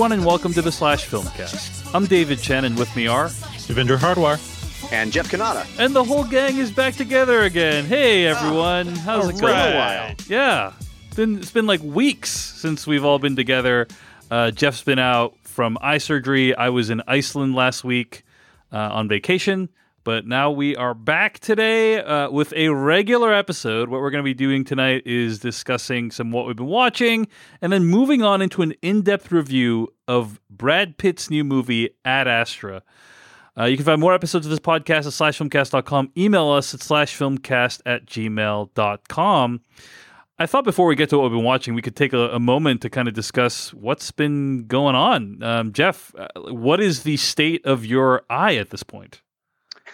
everyone, and welcome to the Slash Filmcast. I'm David Chen, and with me are Devindra Hardawar. And Jeff Cannata. and the whole gang is back together again. Hey, everyone, how's it going? Alright. Yeah, it's been it's been like weeks since we've all been together. Uh, Jeff's been out from eye surgery. I was in Iceland last week uh, on vacation, but now we are back today uh, with a regular episode. What we're going to be doing tonight is discussing some what we've been watching, and then moving on into an in-depth review of Brad Pitt's new movie Ad Astra. Uh, you can find more episodes of this podcast at slashfilmcast.com. Email us at slashfilmcast at gmail.com. I thought before we get to what we've been watching, we could take a, a moment to kind of discuss what's been going on. Um, Jeff, uh, what is the state of your eye at this point?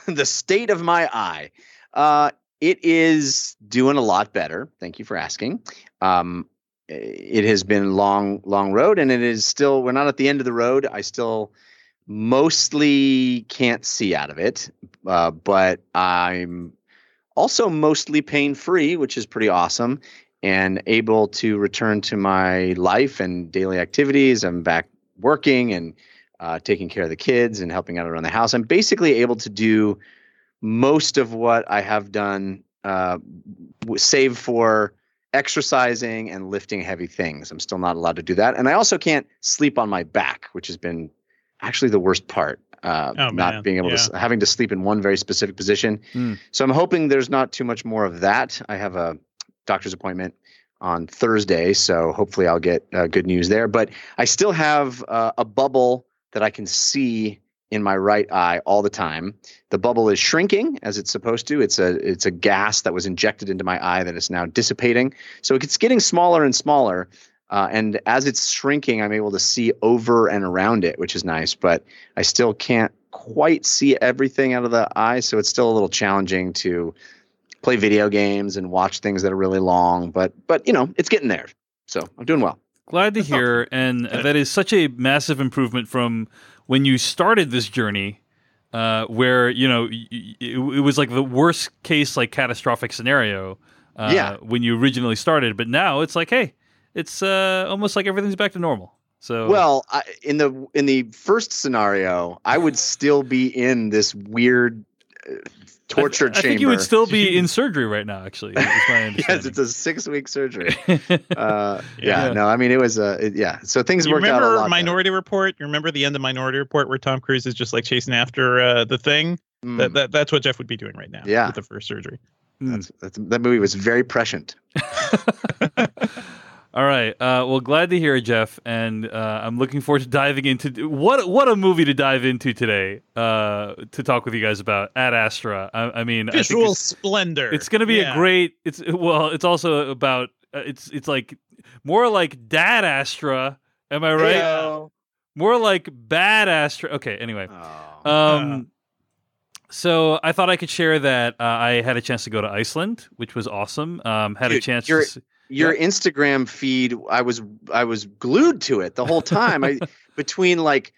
the state of my eye. Uh, it is doing a lot better. Thank you for asking. Um, it has been long, long road, and it is still. We're not at the end of the road. I still mostly can't see out of it, uh, but I'm also mostly pain free, which is pretty awesome, and able to return to my life and daily activities. I'm back working and uh, taking care of the kids and helping out around the house. I'm basically able to do most of what I have done, uh, save for exercising and lifting heavy things. I'm still not allowed to do that, and I also can't sleep on my back, which has been actually the worst part. Uh, Oh, not man. being able to having to sleep in one very specific position. Hmm. So I'm hoping there's not too much more of that. I have a doctor's appointment on Thursday, so hopefully I'll get uh, good news there. But I still have uh, a bubble that I can see in my right eye all the time. The bubble is shrinking as it's supposed to. It's a it's a gas that was injected into my eye that is now dissipating. So it's getting smaller and smaller. Uh, and as it's shrinking, I'm able to see over and around it, which is nice. But I still can't quite see everything out of the eye, so it's still a little challenging to play video games and watch things that are really long. But but you know, it's getting there. So I'm doing well. Glad to hear, and that is such a massive improvement from when you started this journey, uh, where you know it, it was like the worst case, like catastrophic scenario. Uh, Yeah. When you originally started, but now it's like, hey, it's uh, almost like everything's back to normal. So Well, I, in the in the first scenario, I would still be in this weird torture I, chamber. I think you would still be in surgery right now. Actually, yes, it's a six week surgery. Uh, yeah. Yeah. no, I mean it was a it- yeah. So things You worked out a remember lot. Minority Report? You remember the end of Minority Report where Tom Cruise is just like chasing after uh, the thing? Mm, That, that that's what Jeff would be doing right now. Yeah. with the first surgery. that's, that's, that movie was very prescient. All right. Uh, well, glad to hear it, Jeff, and uh, I'm looking forward to diving into what what a movie to dive into today uh, to talk with you guys about Ad Astra. I, I mean, I think Visual it's, splendor. it's going to be Yeah. a great. It's well, it's also about uh, it's it's like more like Dad Astra. Am I right? Heyo. More like Bad Astra. Okay. Anyway. Oh. Um, so I thought I could share that uh, I had a chance to go to Iceland, which was awesome. Um, had a chance. you're- To, your Instagram feed, I was I was glued to it the whole time. I between like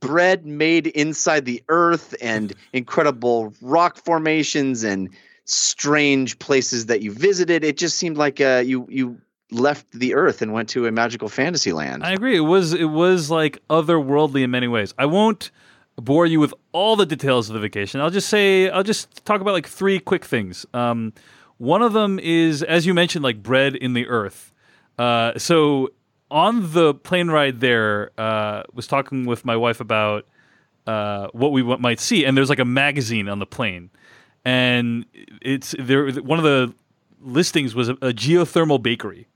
bread made inside the earth and incredible rock formations and strange places that you visited. It just seemed like uh, you you left the earth and went to a magical fantasy land. I agree. It was it was like otherworldly in many ways. I won't bore you with all the details of the vacation. I'll just say I'll just talk about like three quick things. Um, one of them is, as you mentioned, like bread in the earth. Uh, so on the plane ride there, uh, was talking with my wife about uh, what we might see, and there's like a magazine on the plane, and it's there. One of the listings was a, a geothermal bakery.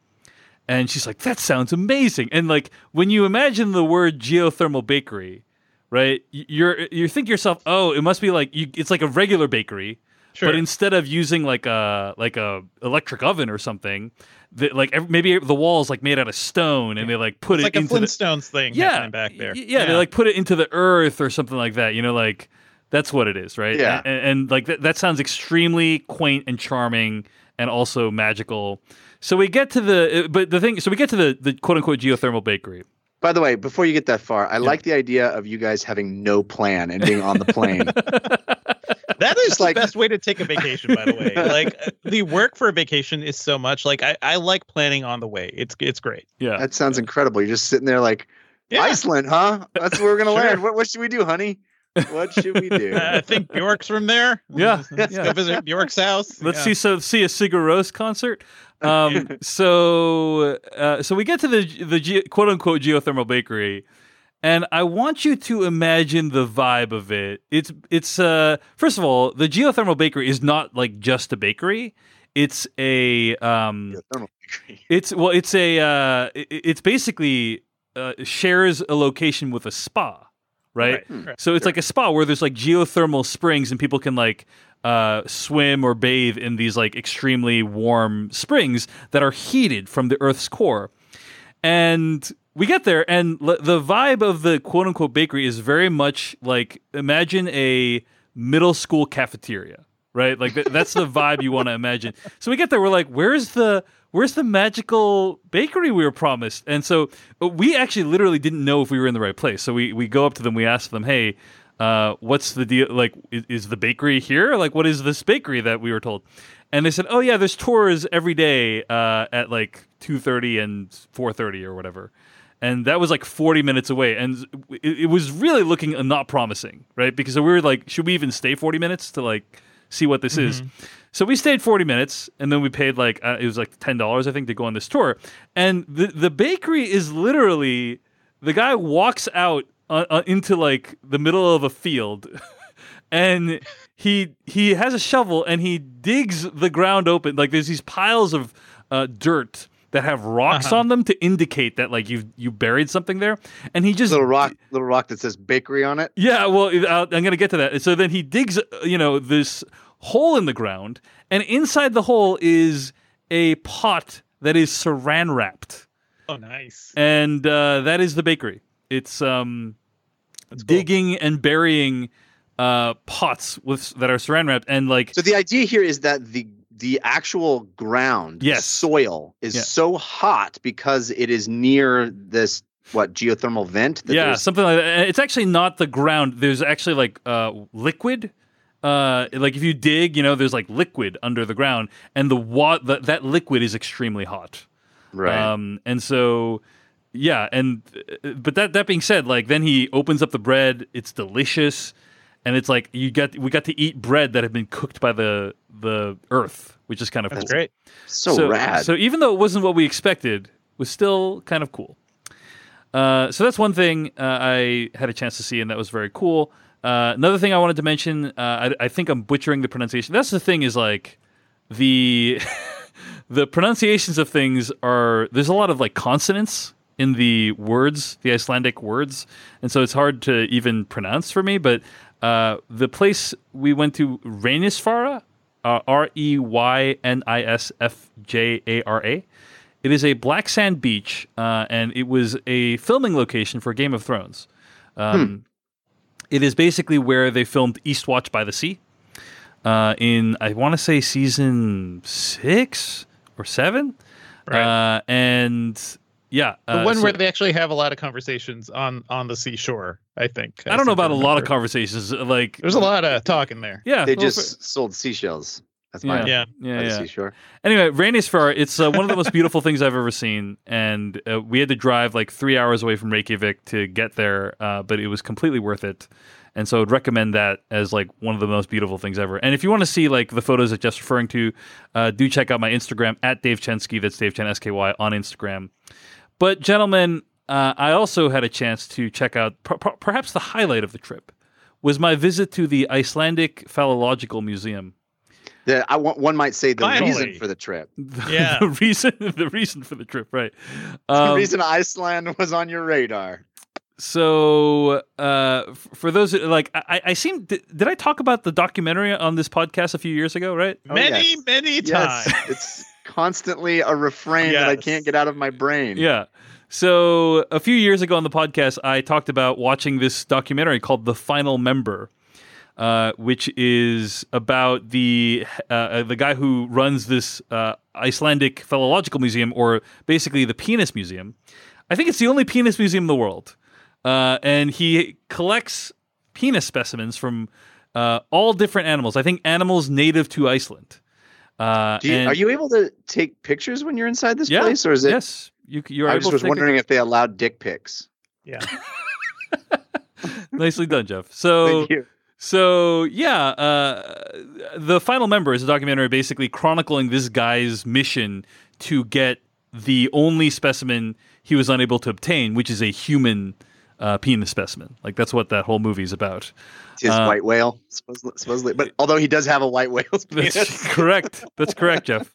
And she's like, that sounds amazing. And like when you imagine the word geothermal bakery, right? You're you think yourself, oh, it must be like you, it's like a regular bakery, Sure. but instead of using like a like a electric oven or something, that like ev- maybe the walls like made out of stone, and they like put it's it like a into the, Flintstones thing yeah happening back there. y- Yeah, they like put it into the earth or something like that. You know, like that's what it is, right? Yeah. and, and, like that, that sounds extremely quaint and charming, and also magical. So we get to the, uh, but the thing, so we get to the the quote unquote geothermal bakery. By the way, before you get that far, I like the idea of you guys having no plan and being on the plane. That is Just the like- best way to take a vacation, by the way. Like the work for a vacation is so much. Like I, I like planning on the way. It's it's great. Yeah. that sounds incredible. You're just sitting there like Yeah. Iceland, huh? That's where we're gonna Sure. land. What what should we do, honey? What should we do? Uh, I think Bjork's from there. Yeah, Let's yeah. go visit Bjork's house. Let's Yeah. see so see a Sigur Rós concert. Um, so uh, so we get to the the ge- quote unquote geothermal bakery, and I want you to imagine the vibe of it. It's it's uh first of all the geothermal bakery is not like just a bakery. It's a um Geothermal bakery. it's well it's a uh it- it's basically uh, shares a location with a spa, right? Right, right. So it's like a spot where there's like geothermal springs and people can like uh, swim or bathe in these like extremely warm springs that are heated from the Earth's core. And we get there, and l- the vibe of the quote unquote bakery is very much like imagine a middle school cafeteria, right? Like th- that's the vibe you want to imagine. So we get there, we're like, where's the where's the magical bakery we were promised? And so uh, we actually literally didn't know if we were in the right place. So we we go up to them, we ask them, hey. Uh, what's the deal? Like, is, is the bakery here? Like, what is this bakery that we were told? And they said, oh yeah, there's tours every day uh, at like two thirty and four thirty or whatever. And that was like forty minutes away, and it, it was really looking not promising, right? Because we were like, should we even stay forty minutes to like see what this is? So we stayed 40 minutes and then we paid like uh, it was like $10 I think to go on this tour. And the the bakery is literally the guy walks out uh, uh, into like the middle of a field and he he has a shovel and he digs the ground open like there's these piles of uh, dirt that have rocks Uh-huh. on them to indicate that like you you buried something there and he just little rock, little rock that says bakery on it. yeah, well, I'll, I'm going to get to that. So then he digs, uh, you know, this hole in the ground, and inside the hole is a pot that is saran wrapped, Oh, nice. and uh, that is the bakery. It's um, That's cool. digging and burying uh, pots with that are saran wrapped, and like So the idea here is that the the actual ground, the Yes. soil, is Yeah. so hot because it is near this what geothermal vent. That yeah, something like that. It's actually not the ground. There's actually like uh, liquid. Uh, like if you dig, you know, there's like liquid under the ground, and the wa- that that liquid is extremely hot. right. Um, and so, yeah, and uh, but that that being said, like then he opens up the bread. It's delicious, and it's like you get we got to eat bread that had been cooked by the the earth, which is kind of That's cool. great. so, rad. So even though it wasn't what we expected, it was still kind of cool. Uh, so that's one thing uh, I had a chance to see, and that was very cool. Uh, another thing I wanted to mention, uh, I, I think I'm butchering the pronunciation. That's the thing is like the the pronunciations of things are there's a lot of like consonants in the words, the Icelandic words, and so it's hard to even pronounce for me. But uh, the place we went to, Reynisfjara, uh, R E Y N I S F J A R A. It is a black sand beach, uh, and it was a filming location for Game of Thrones. Um, It is basically where they filmed Eastwatch by the Sea uh, in, I want to say, season six or seven. Right. Uh, and yeah, The uh, one so- where they actually have a lot of conversations on on the seashore. I think. I don't know about a lot of conversations. Like There's a lot of talking there. Yeah, they well, just sold seashells. That's my Yeah. Yeah. yeah, by the yeah. seashore. Anyway, Reynisfjara, it's uh, one of the most beautiful things I've ever seen, and uh, we had to drive like three hours away from Reykjavik to get there, uh, but it was completely worth it. And so I'd recommend that as like one of the most beautiful things ever. And if you want to see like the photos that Jeff's referring to, uh, do check out my Instagram at Dave Chensky. That's Dave Chen S K Y on Instagram. But gentlemen, uh, I also had a chance to check out per- per- perhaps the highlight of the trip was my visit to the Icelandic Phallological Museum. The, I want, one might say the Finally. reason for the trip. The, Yeah. the reason the reason for the trip, right? the Um, reason Iceland was on your radar. so, uh, for those who- like, I, I seem did, did I talk about the documentary on this podcast a few years ago? Right? Oh, many, yes. many Yes, times. it's constantly a refrain that I can't get out of my brain. Yeah. So a few years ago on the podcast, I talked about watching this documentary called "The Final Member," uh, which is about the uh, the guy who runs this uh, Icelandic Phallological Museum, or basically the Penis Museum. I think it's the only penis museum in the world, uh, and he collects penis specimens from uh, all different animals. I think animals native to Iceland. Uh, Do you, and- are you able to take pictures when you're inside this Yeah, place, or is it? yes, you you're I able just was take wondering if they allowed dick pics. Yeah. Nicely done, Jeff. So Thank you. So yeah, uh, the final member is a documentary basically chronicling this guy's mission to get the only specimen he was unable to obtain, which is a human uh, penis specimen. Like that's what that whole movie is about. It's his Uh, white whale, supposedly, supposedly. But although he does have a white whale's penis. That's correct. That's correct, Jeff.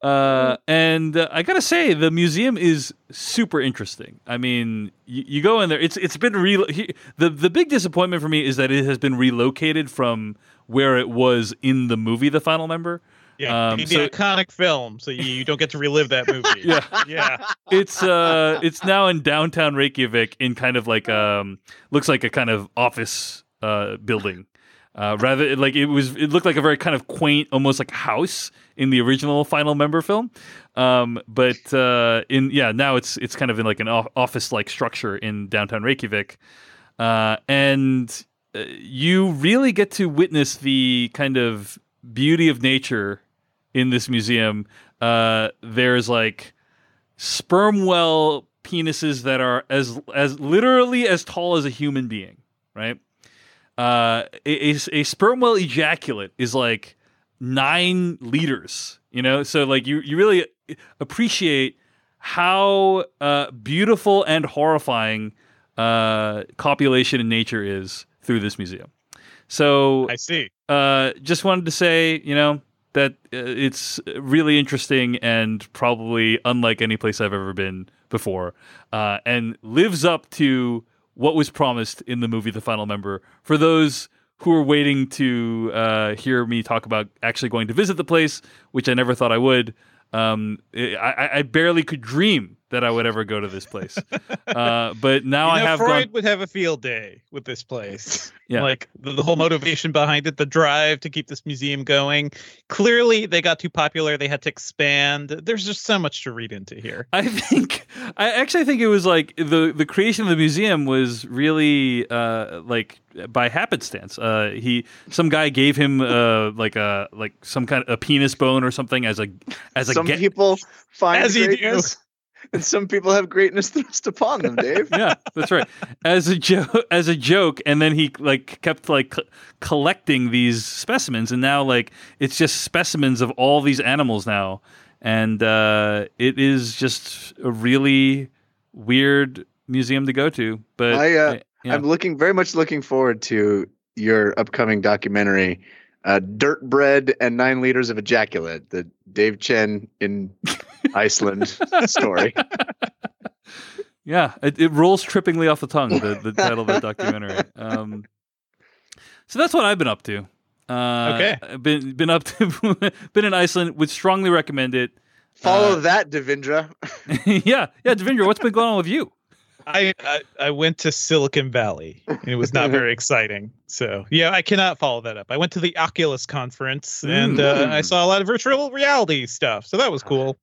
Uh, and uh, I gotta say, the museum is super interesting. I mean, you, you go in there. It's it's been re- he, the the big disappointment for me is that it has been relocated from where it was in the movie, The Final Member. Yeah. Um, the so- iconic film, so you, you don't get to relive that movie. Yeah. Yeah. It's uh, it's now in downtown Reykjavik in kind of like um, looks like a kind of office uh building. Uh, rather, like it was, it looked like a very kind of quaint, almost like house in the original Final Member film. Um, but uh, in yeah, now it's it's kind of in like an office like structure in downtown Reykjavik, uh, and uh, you really get to witness the kind of beauty of nature in this museum. Uh, there's like sperm well penises that are as as literally as tall as a human being, right? Uh, a, a, a sperm whale ejaculate is like nine liters, you know. So like you you really appreciate how uh, beautiful and horrifying uh, copulation in nature is through this museum. So I see. uh, just wanted to say, you know, that uh, it's really interesting and probably unlike any place I've ever been before, uh, and lives up to what was promised in the movie The Final Member. For those who are waiting to uh, hear me talk about actually going to visit the place, which I never thought I would, um, I, I- I barely could dream that I would ever go to this place. uh, but now you I know, have Freud gone. would have a field day with this place. Yeah. Like the, the whole motivation behind it, the drive to keep this museum going. Clearly, they got too popular. They had to expand. There's just so much to read into here. I think I actually think it was like the the creation of the museum was really uh, like by happenstance. Uh, he some guy gave him uh, like a like some kind of a penis bone or something as a as a Some get- people find As he do. And some people have greatness thrust upon them, Dave. yeah, that's right. As a joke, as a joke, and then he like kept like co- collecting these specimens, and now like it's just specimens of all these animals now, and uh, it is just a really weird museum to go to. But I, uh, yeah. I'm looking very much looking forward to your upcoming documentary, uh, "Dirt Bread and Nine Liters of Ejaculate," the Dave Chen in Iceland story. Yeah, it, it rolls trippingly off the tongue. The, the title of the documentary. Um, so that's what I've been up to. Uh, Okay. I've been been up to been in Iceland. Would strongly recommend it. Follow Uh, that, Devindra. yeah, yeah, Devindra, what's been going on with you? I, I I went to Silicon Valley and it was not very exciting. So yeah, I cannot follow that up. I went to the Oculus conference and uh, Mm. I saw a lot of virtual reality stuff. So that was cool.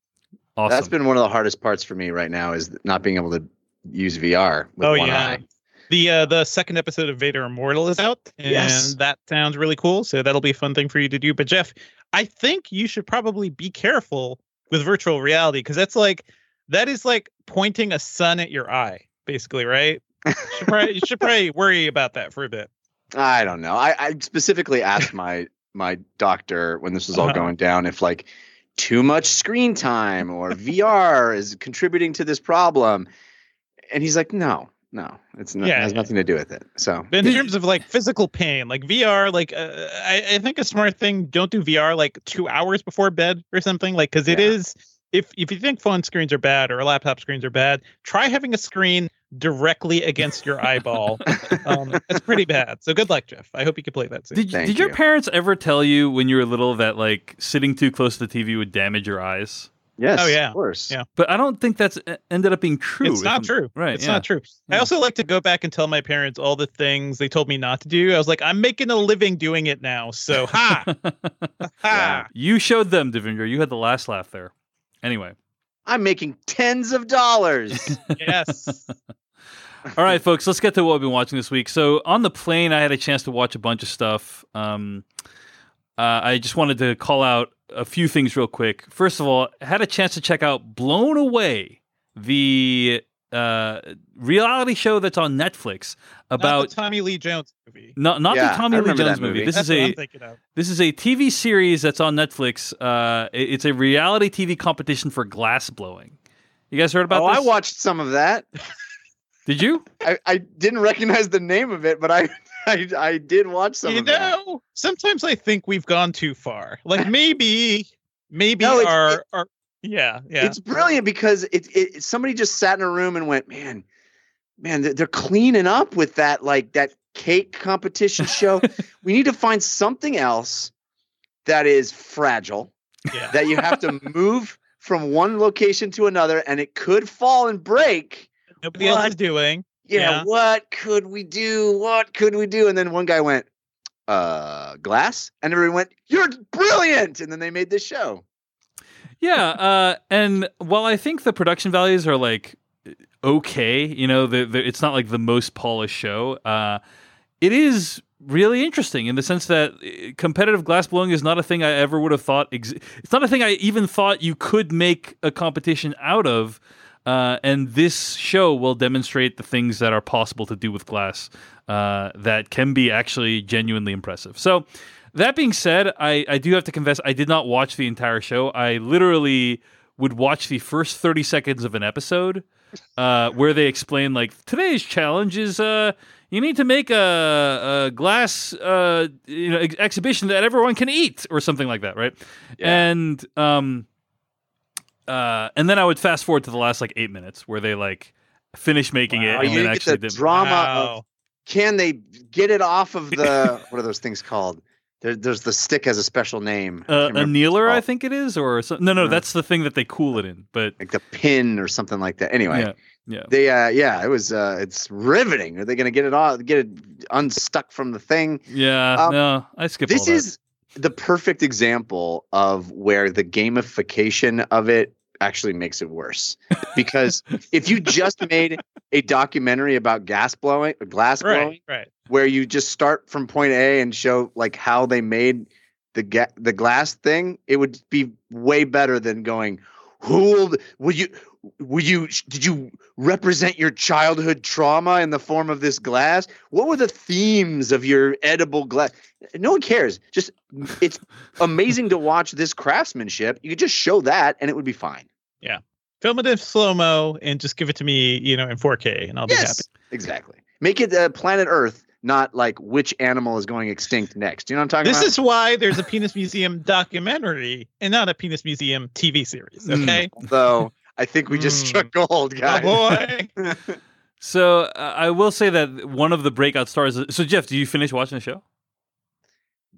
Awesome. That's been one of the hardest parts for me right now is not being able to use VR with Oh, one yeah. eye. The uh, the second episode of Vader Immortal is out, and Yes. that sounds really cool. So that'll be a fun thing for you to do. But Jeff, I think you should probably be careful with virtual reality because that's like that is like pointing a sun at your eye, basically, right? You should probably, you should probably worry about that for a bit. I don't know. I, I specifically asked my my doctor when this was all Uh-huh. going down if like too much screen time or VR is contributing to this problem, and he's like, no, no, it's not, Yeah, it has yeah. nothing to do with it. So But in terms of like physical pain, like VR, like uh, I, I think a smart thing, don't do VR like two hours before bed or something, like because it Yeah. is. If if you think phone screens are bad or laptop screens are bad, try having a screen directly against your eyeball. um, that's pretty bad. So good luck, Jeff. I hope you can play that soon. Did, did your you. parents ever tell you when you were little that like sitting too close to the TV would damage your eyes? yes, Oh, yeah. of course. Yeah. But I don't think that's ended up being true. it's not I'm- true. Right. It's yeah. not true. I also like to go back and tell my parents all the things they told me not to do. I was like, I'm making a living doing it now. So ha Yeah. ha. you showed them, Devindra. You had the last laugh there. Anyway. I'm making tens of dollars. Yes. All right, folks, let's get to what we've been watching this week. So on the plane, I had a chance to watch a bunch of stuff. Um, uh, I just wanted to call out a few things real quick. First of all, I had a chance to check out Blown Away, the uh, reality show that's on Netflix Not about the Tommy Lee Jones movie. not not Yeah, the Tommy Lee Jones movie. movie. This That's is what a I'm thinking of. this is a TV series that's on Netflix. Uh, it- it's a reality TV competition for glass blowing. You guys heard about oh, this? I watched some of that. Did you? I, I didn't recognize the name of it, but I I, I did watch some you of that. know, sometimes I think we've gone too far. Like maybe, maybe No, our, it- our, yeah, yeah. It's brilliant because it, it somebody just sat in a room and went, man, man, they're, cleaning up with that like that cake competition show. we need to find something else that is fragile yeah. that you have to move from one location to another and it could fall and break. Nobody else what? is doing. Yeah, Yeah. what could we do? What could we do? And then one guy went, uh, glass, and everyone went, "You're brilliant!" And then they made this show. Yeah, uh, and while I think the production values are like okay, you know, the, the, it's not like the most polished show. Uh, it is really interesting in the sense that uh, competitive glass blowing is not a thing I ever would have thought. Ex- it's not a thing I even thought you could make a competition out of. Uh, and this show will demonstrate the things that are possible to do with glass uh, that can be actually genuinely impressive. So, that being said, I, I do have to confess I did not watch the entire show. I literally would watch the first 30 seconds of an episode uh, where they explain like today's challenge is uh, you need to make a, a glass uh, you know ex- exhibition that everyone can eat or something like that, right? Yeah. And um, uh, and then I would fast forward to the last like eight minutes where they like finish making Wow. it Oh, and you then get actually the did. drama of can they get it off of the what are those things called? There, there's the stick has a special name. Uh, can't a kneeler, I think it is, or some, no, no, that's the thing that they cool it in. But like the pin or something like that. Anyway, yeah, yeah. they uh yeah, it was uh it's riveting. Are they gonna get it all get it unstuck from the thing? Yeah, Um, no, I skipped This is the perfect example of where the gamification of it actually makes it worse. Because if you just made a documentary about gas blowing, glass blowing, Right, right. where you just start from point A and show like how they made the ga- the glass thing, it would be way better than going. Who will, will you? Will you? Did you represent your childhood trauma in the form of this glass? What were the themes of your edible glass? No one cares. Just it's amazing to watch this craftsmanship. You could just show that, and it would be fine. Yeah film it in slow mo and just give it to me, you know, in 4K, and I'll be happy. Yes, exactly. Make it uh, planet Earth, not like which animal is going extinct next. You know what I'm talking This about? This is why there's a Penis Museum documentary and not a Penis Museum TV series. Mm. Okay. Although I think we just Mm. struck gold, Oh guys. boy. So uh, I will say that one of the breakout stars. So Jeff, did you finish watching the show?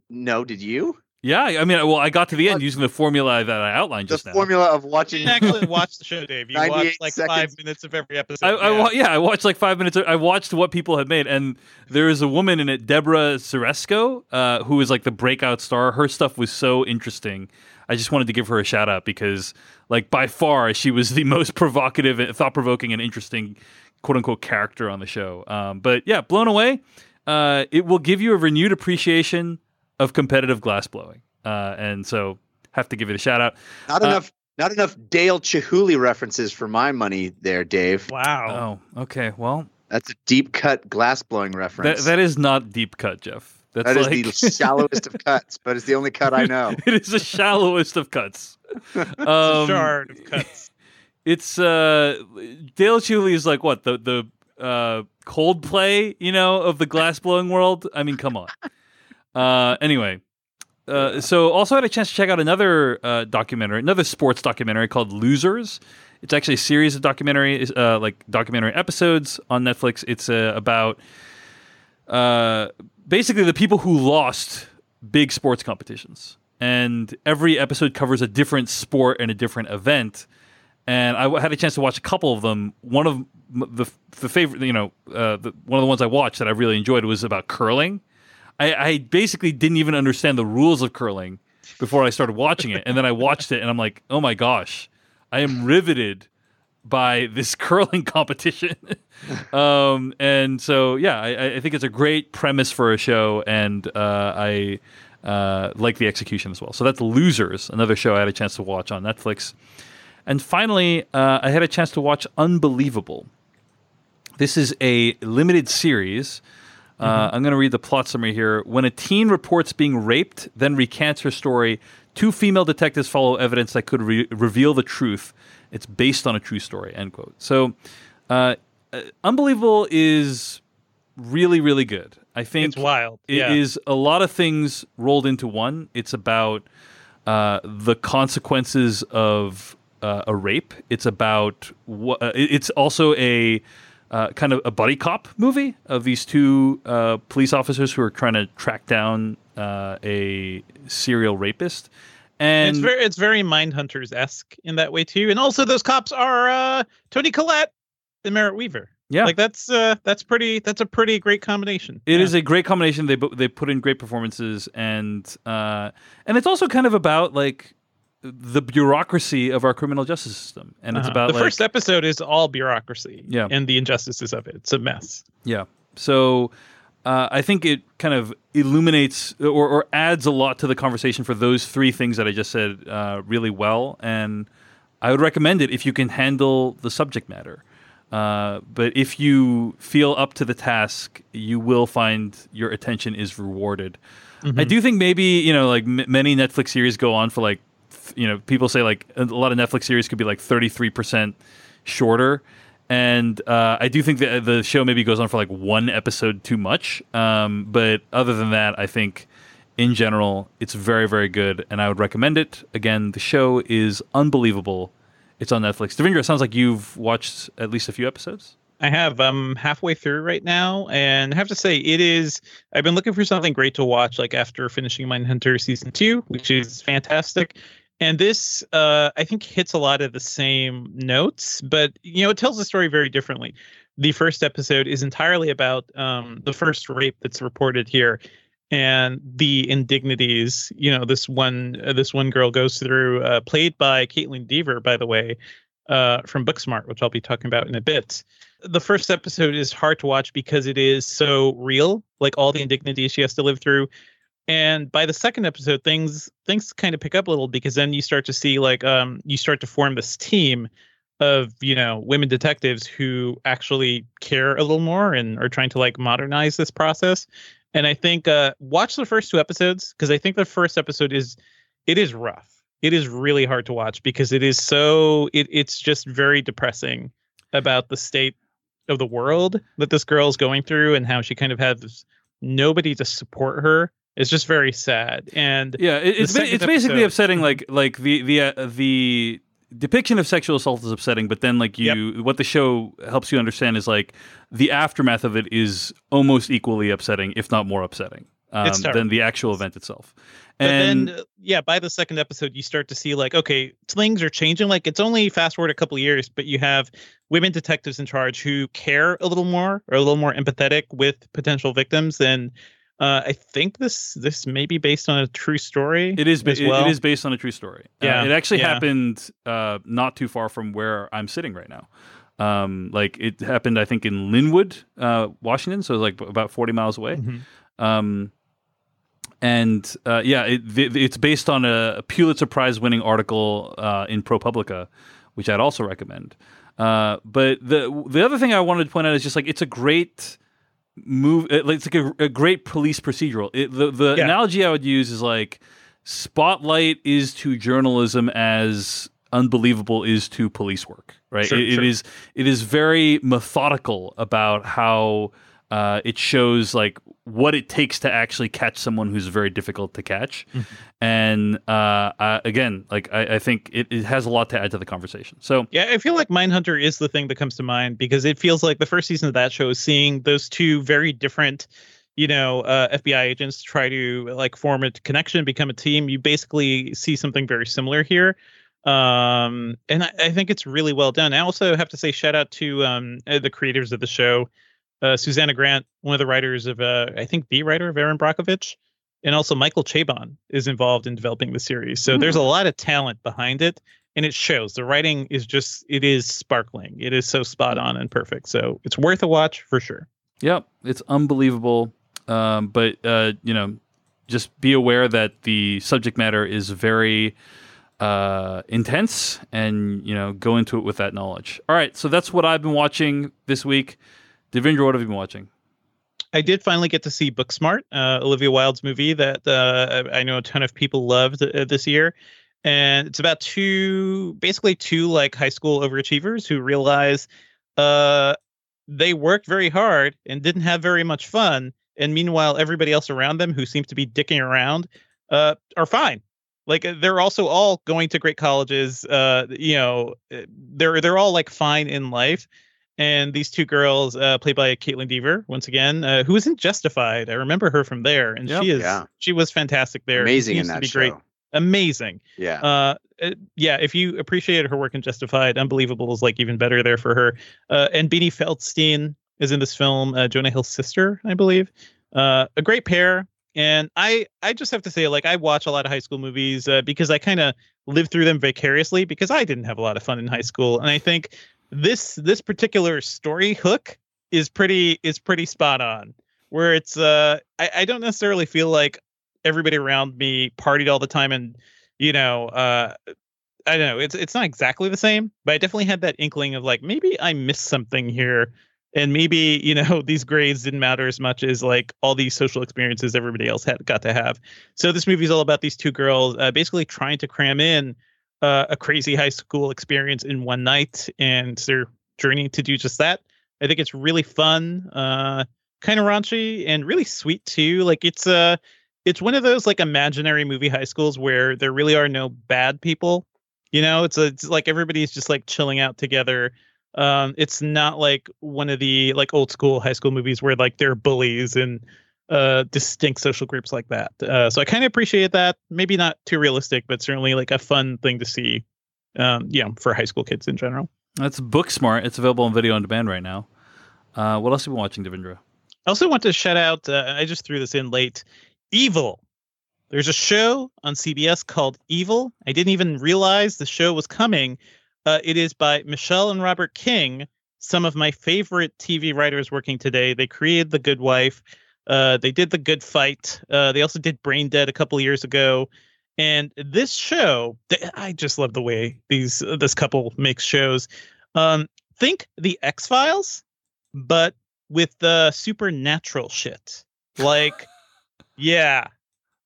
no, did you? Yeah, I mean, well, I got to the end using the formula that I outlined The just now. The formula of watching. didn't actually watch the show, Dave. You watched like seconds. five minutes of every episode. I, I yeah. wa- yeah, I watched like five minutes. Of, I watched what people had made, and there is a woman in it, Deborah Czeresko, uh, who is like the breakout star. Her stuff was so interesting. I just wanted to give her a shout out because, like, by far, she was the most provocative, and thought provoking, and interesting, quote unquote, character on the show. Um, but yeah, blown away. Uh, it will give you a renewed appreciation of competitive glass blowing, uh, and so have to give it a shout out. Not Uh, enough. Not enough Dale Chihuly references for my money, there, Dave. Wow. Oh, okay. Well, That's a deep cut glass blowing that reference. that is not deep cut, Jeff. That's that is like the shallowest of cuts, but it's the only cut I know. it is the shallowest of cuts. It's a Um, shard of cuts. It's uh, Dale Chihuly is like what the the uh, Coldplay, you know, of the glass blowing world. I mean, come on. Uh, anyway, uh, so also had a chance to check out another uh, documentary, another sports documentary called Losers. It's actually a series of documentary, uh, like documentary episodes on Netflix. It's uh, about uh, basically the people who lost big sports competitions, and every episode covers a different sport and a different event. And I had a chance to watch a couple of them. One of the the favorite, you know, uh, the, one of the ones I watched that I really enjoyed was about curling. I, I basically didn't even understand the rules of curling before I started watching it, and then I watched it, and I'm like, oh my gosh, I am riveted by this curling competition. um, and so, yeah, I, I, think it's a great premise for a show, and uh, I uh, like the execution as well. So that's Losers, another show I had a chance to watch on Netflix. And finally, uh, I had a chance to watch Unbelievable. This is a limited series. Uh, mm-hmm. I'm going to read the plot summary here. When a teen reports being raped, then recants her story, two female detectives follow evidence that could re- reveal the truth. It's based on a true story. End quote. So, uh, uh Unbelievable is really, really good. I think it's wild. It yeah. is a lot of things rolled into one. It's about uh, the consequences of uh, a rape. It's about what. Uh, it's also a uh, kind of a buddy cop movie of these two uh, police officers who are trying to track down uh, a serial rapist. And it's very it's very Mindhunters esque in that way too. And also those cops are uh, Toni Collette and Merritt Wever. Yeah, like that's uh, that's pretty. That's a pretty great combination. It yeah. is a great combination. They they put in great performances, and uh, and it's also kind of about like the bureaucracy of our criminal justice system, and uh-huh. it's about the like, first episode is all bureaucracy, yeah, and the injustices of it. It's a mess. Yeah, so uh, I think it kind of illuminates or, or, adds a lot to the conversation for those three things that I just said uh, really well, and I would recommend it if you can handle the subject matter. Uh, but if you feel up to the task, you will find your attention is rewarded. Mm-hmm. I do think maybe you know, like m- many Netflix series go on for like you know, people say like a lot of Netflix series could be like 33% shorter. And uh, I do think that the show maybe goes on for like one episode too much. Um, but other than that, I think in general, it's very, very good. And I would recommend it. Again, the show is unbelievable. It's on Netflix. Devindra, it sounds like you've watched at least a few episodes. I have. I'm halfway through right now, and I have to say, it is. I've been looking for something great to watch, like after finishing Mindhunter season two, which is fantastic and this uh, i think hits a lot of the same notes but you know it tells the story very differently. The first episode is entirely about um, the first rape that's reported here and the indignities you know this one uh, this one girl goes through uh, played by Kaitlyn Dever by the way uh, from Booksmart which I'll be talking about in a bit. The first episode is hard to watch because it is so real like all the indignities she has to live through and by the second episode things things kind of pick up a little because then you start to see like um you start to form this team of you know women detectives who actually care a little more and are trying to like modernize this process. And i think uh watch the first two episodes because i think the first episode is it is rough. It is really hard to watch because it is so it, it's just very depressing about the state of the world that this girl is going through and how she kind of has nobody to support her it's just very sad. And yeah, it, it's it's basically upsetting. Like like the the uh, the depiction of sexual assault is upsetting, but then like you, yep. what the show helps you understand is like the aftermath of it is almost equally upsetting, if not more upsetting, um, than the actual event itself. And but then, uh, yeah, by the second episode, you start to see like, okay, things are changing. Like, it's only fast forward a couple years, but you have women detectives in charge who care a little more or a little more empathetic with potential victims than uh, I think this this may be based on a true story. It is. As well. It is based on a true story. Uh, yeah, uh, it actually yeah. happened uh, not too far from where I'm sitting right now. Um, like it happened, I think, in Lynnwood, uh, Washington, so like about 40 miles away. Mm-hmm. Um, and uh, yeah, it, it's based on a Pulitzer Prize winning article in ProPublica, which I'd also recommend. but the the other thing I wanted to point out is just like it's a great move. It's like a, a great police procedural. It, the the yeah. analogy I would use is like Spotlight is to journalism as unbelievable is to police work. Right. Sure, it, sure. it is it is very methodical about how uh, it shows like what it takes to actually catch someone who's very difficult to catch. Mm-hmm. And uh, uh, again, like I, I think it, it, has a lot to add to the conversation. So yeah, I feel like Mindhunter is the thing that comes to mind because it feels like the first season of that show is seeing those two very different you know uh, FBI agents try to like form a connection, become a team. You basically see something very similar here. Um, and I, I think it's really well done. I also have to say shout out to um, the creators of the show uh, Susanna Grant, one of the writers of, uh, I think, the writer of Erin Brockovich, and also Michael Chabon is involved in developing the series. So mm. there's a hmm. lot of talent behind it, and it shows. The writing is just it is sparkling. It is so spot on and perfect. So it's worth a watch for sure. Yep, it's unbelievable. Um, but uh, you know, just be aware that the subject matter is very uh, intense, and you know, go into it with that knowledge. All right, so that's what I've been watching this week. Devindra, what have you been watching? I did finally get to see Booksmart, uh, Olivia Wilde's movie that uh, I know a ton of people loved uh, this year. And it's about two, basically two like high school overachievers who realize uh, they worked very hard and didn't have very much fun. And meanwhile, everybody else around them who seems to be dicking around uh, are fine. Like uh, they're also all going to great colleges. Uh, you know, uh, they're they're all like fine in life and these two girls, uh, played by Kaitlyn Dever, once again, uh, who in Justified. I remember her from there, and Yep. she is Yeah. she was fantastic there. Amazing in that be show. great, amazing. Yeah. Uh, uh, yeah, if you appreciated her work in Justified, Unbelievable is like even better there for her. Uh, and Beanie Feldstein is in this film, uh, Jonah Hill's sister, I believe. Uh, a great pair. And I, I just have to say, like, I watch a lot of high school movies uh, because I kind of live through them vicariously because I didn't have a lot of fun in high school, and I think this this particular story hook is pretty is pretty spot on. Where it's, uh, I, I don't necessarily feel like everybody around me partied all the time and you know, uh, I don't know. It's it's not exactly the same, but I definitely had that inkling of like maybe I missed something here, and maybe you know these grades didn't matter as much as like all these social experiences everybody else had got to have. So this movie's all about these two girls uh, basically trying to cram in uh, a crazy high school experience in one night, and their journey to do just that. I think it's really fun, uh, kind of raunchy, and really sweet too. Like it's uh it's one of those like imaginary movie high schools where there really are no bad people. You know, it's a, it's like everybody's just like chilling out together. Um, it's not like one of the like old school high school movies where like there are bullies and uh distinct social groups like that. Uh, so I kind of appreciate that. Maybe not too realistic, but certainly like a fun thing to see. Um, you know, for high school kids in general. That's Booksmart. It's available on video on demand right now. Uh, what else have you been watching, Devindra? I also want to shout out. Uh, I just threw this in late. Evil. There's a show on CBS called Evil. I didn't even realize the show was coming. Uh, it is by Michelle and Robert King, some of my favorite TV writers working today. They created The Good Wife. Uh, they did The Good Fight. Uh, they also did Brain Dead a couple years ago. And this show, I just love the way these this couple makes shows. Um, think the X Files, but with the supernatural shit. Like, yeah,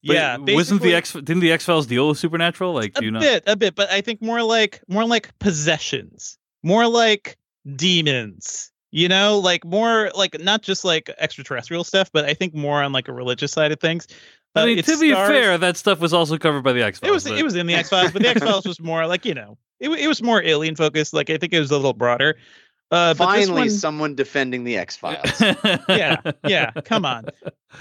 But yeah. wasn't the X didn't the X Files deal with supernatural? Like, do a you know? bit, a bit, but I think more like more like possessions, more like demons. You know, like more like not just like extraterrestrial stuff, but I think more on like a religious side of things. I Uh, mean, it to be stars- fair, that stuff was also covered by the X Files. it was it was in the X Files, but the X Files was more like you know, it it was more alien focused. Like I think it was a little broader. Uh, but this Finally, one- someone defending the X Files. yeah, yeah. Come on.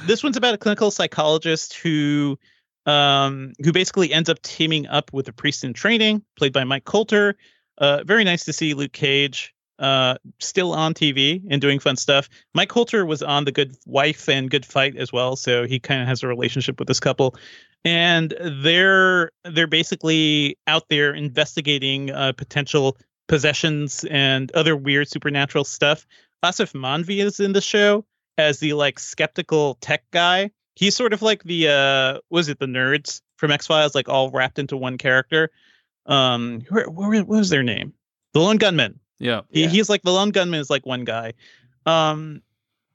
This one's about a clinical psychologist who, um, who basically ends up teaming up with a priest in training, played by Mike Colter. Uh, very nice to see Luke Cage, uh, still on TV and doing fun stuff. Mike Colter was on The Good Wife and Good Fight as well, so he kind of has a relationship with this couple. And they're they're basically out there investigating uh, potential possessions and other weird supernatural stuff. Aasif Mandvi is in the show as the like skeptical tech guy. He's sort of like the uh was it the nerds from X Files, like all wrapped into one character. Um, what was their name? The Lone Gunman. Yeah. He, Yeah. He's like the lone gunman is like one guy. Um,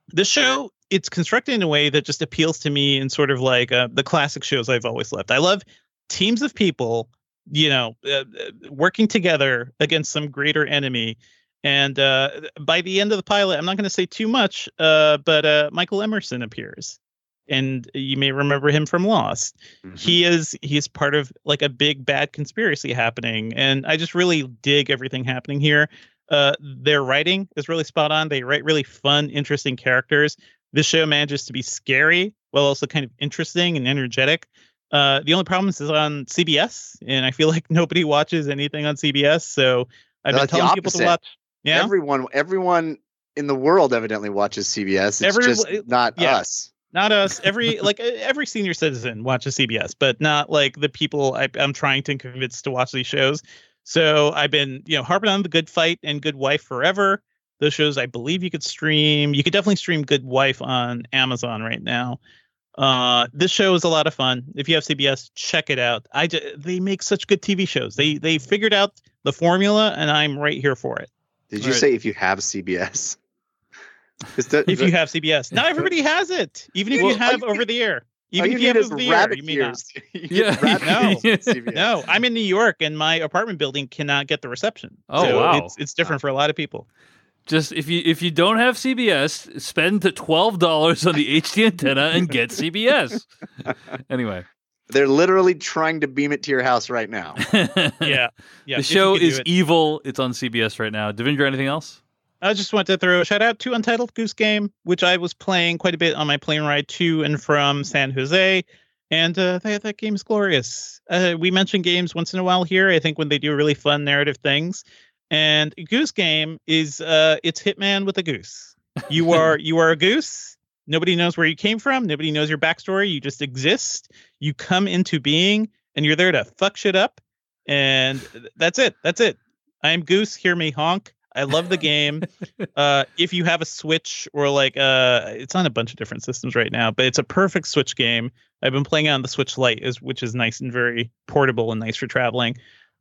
the show it's constructed in a way that just appeals to me in sort of like uh, the classic shows I've always loved. I love teams of people, you know, uh, uh, working together against some greater enemy. And uh, by the end of the pilot, I'm not going to say too much, uh, but uh, Michael Emerson appears, and you may remember him from Lost Mhm. he is he's part of like a big bad conspiracy happening and i just really dig everything happening here uh their writing is really spot on they write really fun interesting characters this show manages to be scary while also kind of interesting and energetic uh the only problem is on cbs and i feel like nobody watches anything on cbs so i've been telling people to watch yeah Everyone, everyone in the world evidently watches CBS. It's Every- just not yeah. us. not us every like every senior citizen watches cbs but not like the people I, i'm trying to convince to watch these shows So I've been, you know, harping on the Good Fight and Good Wife forever. Those shows, I believe, you could stream. You could definitely stream Good Wife on Amazon right now. Uh, this show is a lot of fun. If you have CBS, check it out. I ju- they make such good TV shows. They they figured out the formula, and I'm right here for it. Did you Right. say if you have CBS? Is that, If you have CBS, not everybody has it. Even if Well, you have you over the air, all even you if you have need is over the air, rabbit you may not. ears. You Yeah. rabbit No. ears with CBS. No, I'm in New York, and my apartment building cannot get the reception. Oh, So wow. It's, it's different for a lot of people. Just if you if you don't have CBS, spend the twelve dollars on the HD antenna and get CBS. anyway, They're literally trying to beam it to your house right now. Yeah, yeah. the show is it. evil. It's on CBS right now. Devindra, anything else? I just want to throw a shout out to Untitled Goose Game, which I was playing quite a bit on my plane ride to and from San Jose. And uh, that, that game is glorious. Uh, we mention games once in a while here, I think, when they do really fun narrative things. And Goose Game is uh, it's Hitman with a goose. You are you are a goose. Nobody knows where you came from. Nobody knows your backstory. You just exist. You come into being, and you're there to fuck shit up. And that's it. That's it. I am Goose. Hear me honk. I love the game. uh, if you have a Switch or like uh, it's on a bunch of different systems right now, but it's a perfect Switch game. I've been playing it on the Switch Lite, is which is nice and very portable and nice for traveling.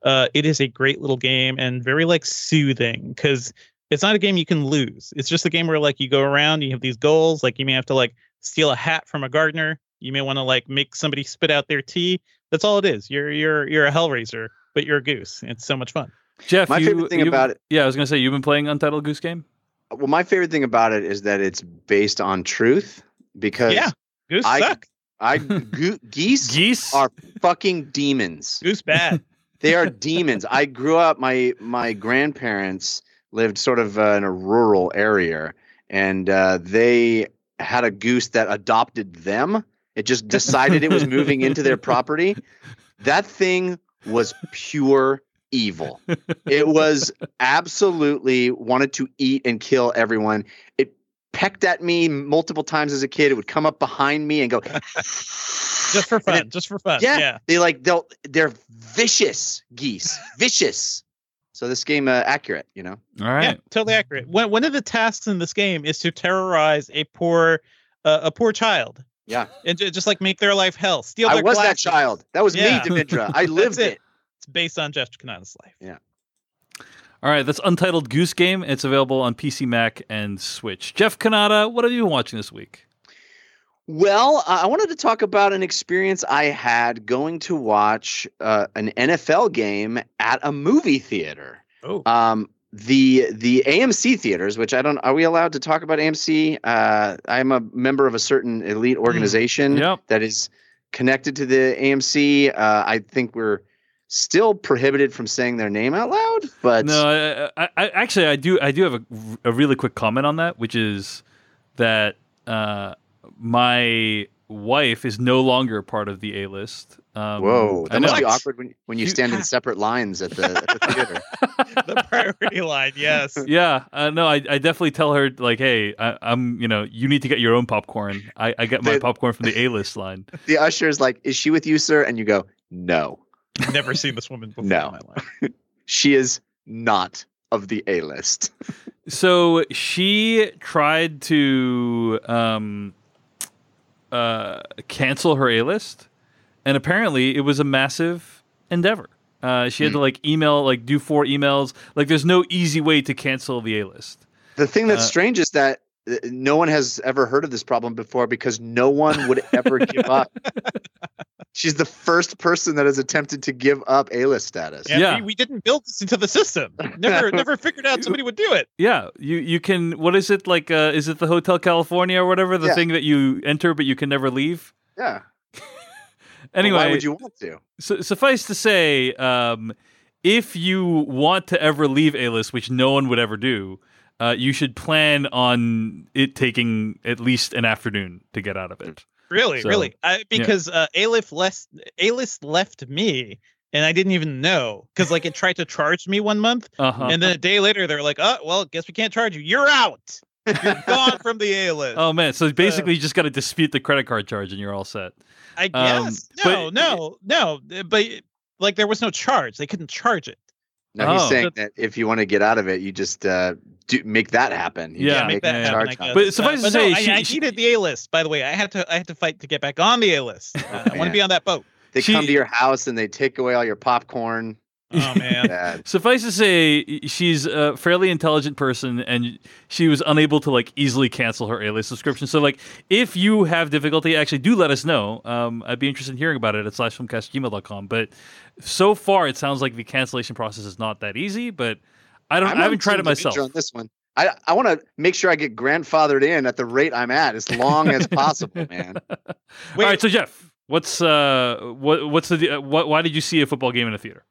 Uh, it is a great little game and very like soothing because it's not a game you can lose. It's just a game where like you go around, you have these goals, like you may have to like steal a hat from a gardener. You may want to like make somebody spit out their tea. That's all it is. You're you're you're a hellraiser, but you're a goose. It's so much fun. Jeff, My you, favorite thing you- about it- Yeah, I was gonna say you've been playing Untitled Goose Game. Well, my favorite thing about it is that it's based on truth because Yeah. Goose I- suck. I goo geese Geese. are fucking demons. Goose bad. They are demons. I grew up. My my grandparents lived sort of uh, in a rural area, and uh, they had a goose that adopted them. It just decided it was moving into their property. That thing was pure evil. It was absolutely wanted to eat and kill everyone. It pecked at me multiple times as a kid. It would come up behind me and go. just for fun. it- just for fun. Yeah. Yeah. they like they'll they're vicious geese vicious so this game uh, accurate you know All right. Yeah. Totally accurate. One one of the tasks in this game is to terrorize a poor uh, a poor child. Yeah. And just like make their life hell. Steal i their was that child that was Yeah. me Devindra. i lived it. It. It's based on Jeff Cannata's life. Yeah. All right. That's Untitled Goose Game. It's available on PC, Mac, and Switch. Jeff Cannata, what have you been watching this week? well uh, i wanted to talk about an experience i had going to watch uh, an nfl game at a movie theater Oh. um the the AMC theaters, which I don't, are we allowed to talk about AMC? Uh, I'm a member of a certain elite organization Yep. that is connected to the AMC. Uh, I think we're still prohibited from saying their name out loud, but No, I, I, actually I do I do have a, a really quick comment on that, which is that uh, my wife is no longer part of the A list. Um, whoa, that must be awkward when when you You- stand in separate lines at the, at the theater. the priority line, yes. Yeah, uh, no, I, I definitely tell her like, hey, I, I'm, you know, you need to get your own popcorn. I, I get my The- popcorn from the A list line. The usher is like, "Is she with you, sir?" And you go, "No, Never seen this woman before No. in my life. she is not of the A list." So she tried to um, uh, cancel her A list, and apparently it was a massive endeavor. Uh, she had to like email, like do four emails. Like, there's no easy way to cancel the A list. The thing that's Uh, strange is that no one has ever heard of this problem before because no one would ever give up. She's the first person that has attempted to give up A-list status. And Yeah. we, we didn't build this into the system. Never never figured out somebody would do it. Yeah, you you can. What is it like? Uh, is it the Hotel California or whatever? The Yeah. thing that you enter but you can never leave. Yeah. Anyway, why would you want to? su- suffice to say, um, if you want to ever leave A list, which no one would ever do, uh, you should plan on it taking at least an afternoon to get out of it. Really, So, really. I, because uh, A-List left A-List left me and I didn't even know because like it tried to charge me one month Uh-huh. and then a day later they're like, "Oh, well, guess we can't charge you. You're out. You're gone from the A-List." oh man, so basically you just got to dispute the credit card charge and you're all set. I um, guess. but- no, no, no. uh, But like there was no charge. They couldn't charge it. No, he's Oh. saying that if you want to get out of it, you just uh, do make that happen. You Yeah, just make that yeah, happen. charge I But suffice to no, say, I, she- I she- needed the A list. By the way, I had to I had to fight to get back on the A list. Uh, I want to be on that boat. They She- come to your house and they take away all your popcorn. Oh man. Bad. Suffice to say, she's a fairly intelligent person, and she was unable to like easily cancel her A-list subscription. So, like, if you have difficulty, actually, do let us know. Um, I'd be interested in hearing about it at slashfilmcast@gmail.com. But so far, it sounds like the cancellation process is not that easy. But I don't. I'm I haven't tried it myself. On this one, I I want to make sure I get grandfathered in at the rate I'm at as long as possible, man. All Wait. right, so Jeff, what's uh, what what's the uh, what? Why did you see a football game in a theater?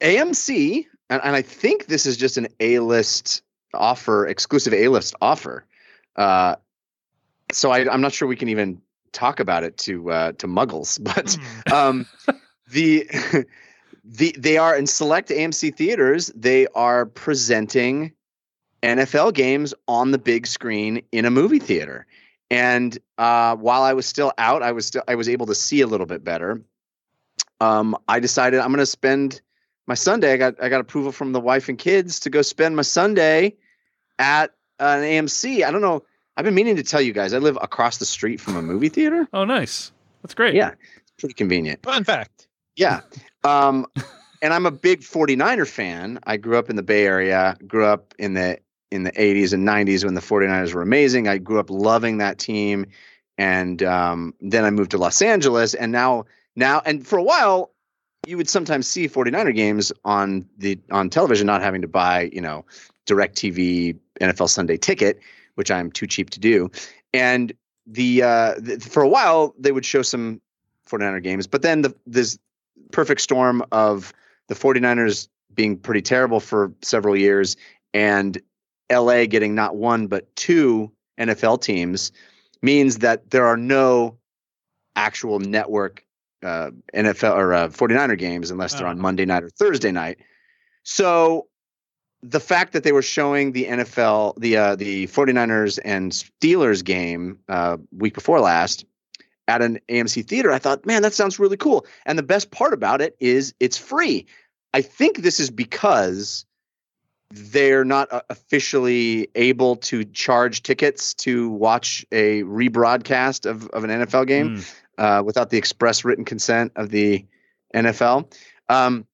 AMC, and, and I think this is just an A list offer, exclusive A list offer. Uh, so I, I'm not sure we can even talk about it to uh, to Muggles, but Hmm. um, the the they are in select AMC theaters. They are presenting NFL games on the big screen in a movie theater. And uh, while I was still out, I was still I was able to see a little bit better. Um, I decided I'm going to spend my Sunday. I got I got approval from the wife and kids to go spend my Sunday at an AMC. I don't know. I've been meaning to tell you guys. I live across the street from a movie theater. Oh, nice. That's great. Yeah, pretty convenient. Fun fact. Yeah. Um, and I'm a big 49er fan. I grew up in the Bay Area, grew up in the in the 80s and 90s when the 49ers were amazing. I grew up loving that team. And um, then I moved to Los Angeles and now now and for a while you would sometimes see 49er games on the on television not having to buy, you know, DirecTV NFL Sunday ticket, which I'm too cheap to do. And the uh th- for a while they would show some 49er games, but then the this perfect storm of the 49ers being pretty terrible for several years and LA getting not one but two NFL teams means that there are no actual network uh, NFL or uh, 49er games unless they're on Oh. Monday night or Thursday night. So the fact that they were showing the NFL, the uh, the 49ers and Steelers game uh, week before last at an AMC theater, I thought, man, that sounds really cool. And the best part about it is it's free. I think this is because they're not uh, officially able to charge tickets to watch a rebroadcast of, of an NFL game Mm. Uh, without the express written consent of the NFL. Um,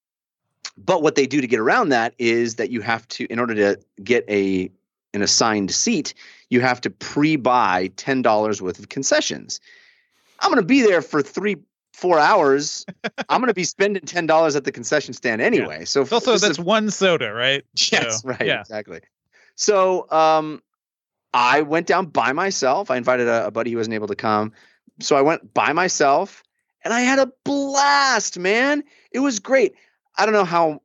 but what they do to get around that is that you have to, in order to get a an assigned seat, you have to pre-buy ten dollars worth of concessions. I'm going to be there for three, four hours. I'm going to be spending ten dollars at the concession stand anyway. So It's also that's one soda, right? Yes, So, right, Yeah. exactly. So um, I went down by myself. I invited a, a buddy who wasn't able to come. So I went by myself and I had a blast, man. It was great. I don't know how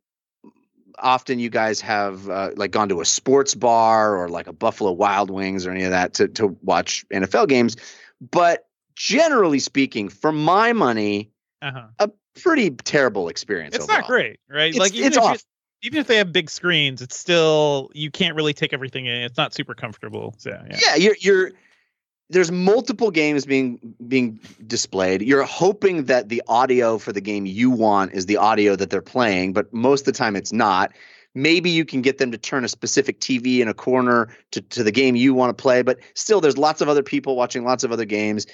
often you guys have uh, like gone to a sports bar or like a Buffalo Wild Wings or any of that to to watch NFL games, but generally speaking, for my money, Uh-huh. A pretty terrible experience. It's not great, right? It's, like even it's if off. even if they have big screens, it's still you can't really take everything in. It's not super comfortable. So yeah. yeah you're you're there's multiple games being being displayed. You're hoping that the audio for the game you want is the audio that they're playing but most of the time it's not. Maybe you can get them to turn a specific tv in a corner to, to the game you want to play but still there's lots of other people watching lots of other games.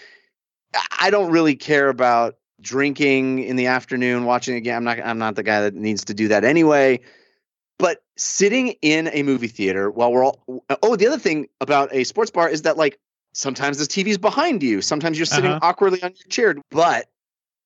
I- don't really care about drinking in the afternoon watching a game. I'm not i'm not the guy that needs to do that anyway. But sitting in a movie theater while we're all oh the other thing about a sports bar is that like sometimes the TV's behind you. Sometimes you're sitting Uh-huh. awkwardly on your chair. But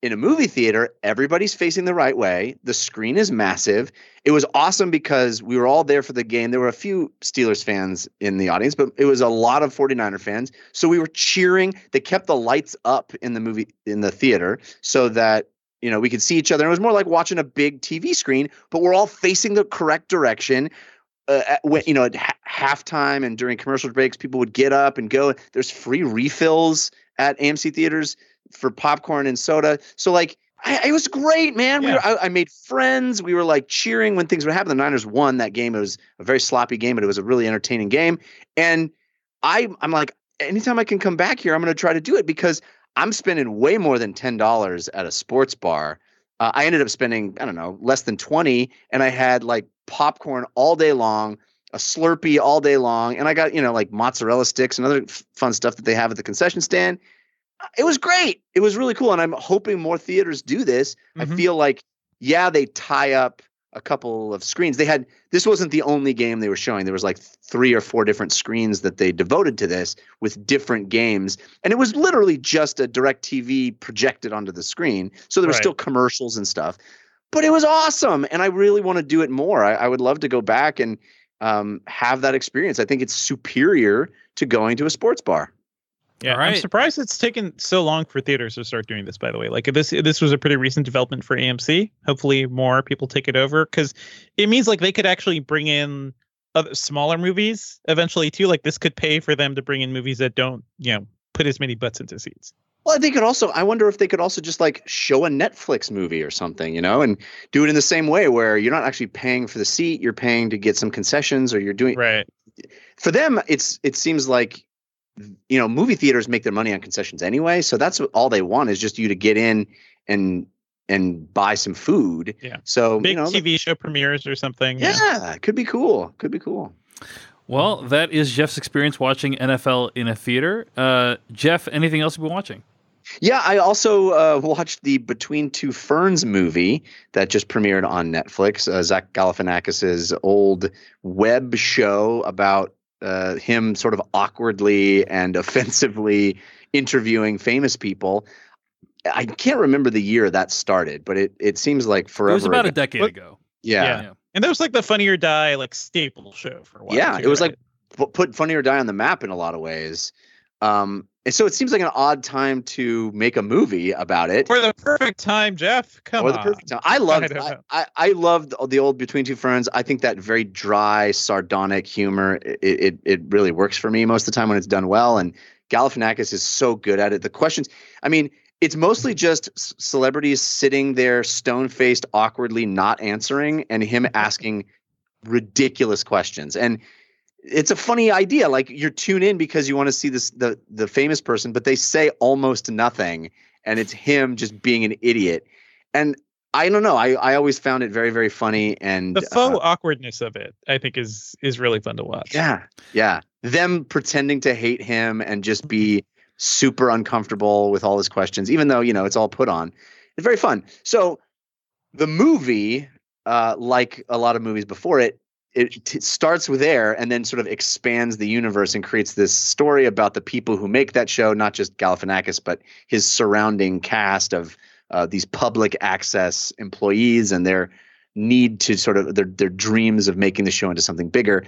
in a movie theater everybody's facing the right way. The screen is massive. It was awesome because we were all there for the game. There were a few Steelers fans in the audience but it was a lot of 49er fans. So we were cheering. They kept the lights up in the movie in the theater so that you know we could see each other. It was more like watching a big TV screen but we're all facing the correct direction uh, at- when you know at ha- halftime and during commercial breaks, people would get up and go. There's free refills at AMC theaters for popcorn and soda. So like, I, it was great, man. We were, I, I made friends. We were like cheering when things would happen. The Niners won that game. It was a very sloppy game, but it was a really entertaining game. And I, I'm like, anytime I can come back here, I'm going to try to do it because I'm spending way more than ten dollars at a sports bar Uh, I ended up spending I don't know less than twenty, and I had like popcorn all day long, a Slurpee all day long, and I got you know like mozzarella sticks and other f- fun stuff that they have at the concession stand. Uh, It was great. It was really cool, and I'm hoping more theaters do this. I Mhm. feel like yeah, they tie up a couple of screens. They had this wasn't the only game they were showing. There was like three or four different screens that they devoted to this with different games, and it was literally just a DirecTV projected onto the screen. So there were Right. still commercials and stuff, but it was awesome, and I really want to do it more. I, I would love to go back and um, have that experience. I think it's superior to going to a sports bar. Yeah, All right. I'm surprised it's taken so long for theaters to start doing this. By the way, like this, this was a pretty recent development for AMC. Hopefully, more people take it over because it means like they could actually bring in other smaller movies eventually too. Like this could pay for them to bring in movies that don't, you know, put as many butts into seats. Well, they could also. I wonder if they could also just like show a Netflix movie or something, you know, and do it in the same way where you're not actually paying for the seat, you're paying to get some concessions, or you're doing. Right. For them, it's it seems like, you know, movie theaters make their money on concessions anyway, so that's all they want is just you to get in and and buy some food. Yeah. So Big you know, TV show premieres or something. yeah, it could be cool. Could be cool. Well, that is Jeff's experience watching NFL in a theater. Uh, Jeff, anything else you've been watching? Yeah, I also uh, watched the Between Two Ferns movie that just premiered on Netflix. Uh, Zach Galifianakis's old web show about uh, him sort of awkwardly and offensively interviewing famous people. I can't remember the year that started, but it, it seems like forever. it was about a decade What- ago. yeah. Yeah. And that was like the Funny or Die like staple show for a while. Yeah, too, it was right? like put Funny or Die on the map in a lot of ways. Um, and so it seems like an odd time to make a movie about it. for the perfect time, Jeff. Come or the on. perfect time. I loved I. I, I loved the old Between Two Ferns. I think that very dry, sardonic humor it, it it really works for me most of the time when it's done well. And Galifianakis is so good at it. The questions, I mean, it's mostly just celebrities sitting there stone faced, awkwardly not answering, and him asking ridiculous questions. And it's a funny idea. Like you're tuned in because you want to see this the the famous person, but they say almost nothing, and it's him just being an idiot. And I don't know. I, I always found it very very funny and The faux uh, awkwardness of it, I think, is is really fun to watch. yeah yeah them pretending to hate him and just be super uncomfortable with all his questions, even though you know it's all put on. It's very fun. So the movie, uh, like a lot of movies before it, it t- starts with there and then sort of expands the universe and creates this story about the people who make that show, not just Galifianakis, but his surrounding cast of uh, these public access employees and their need to sort of their their dreams of making the show into something bigger.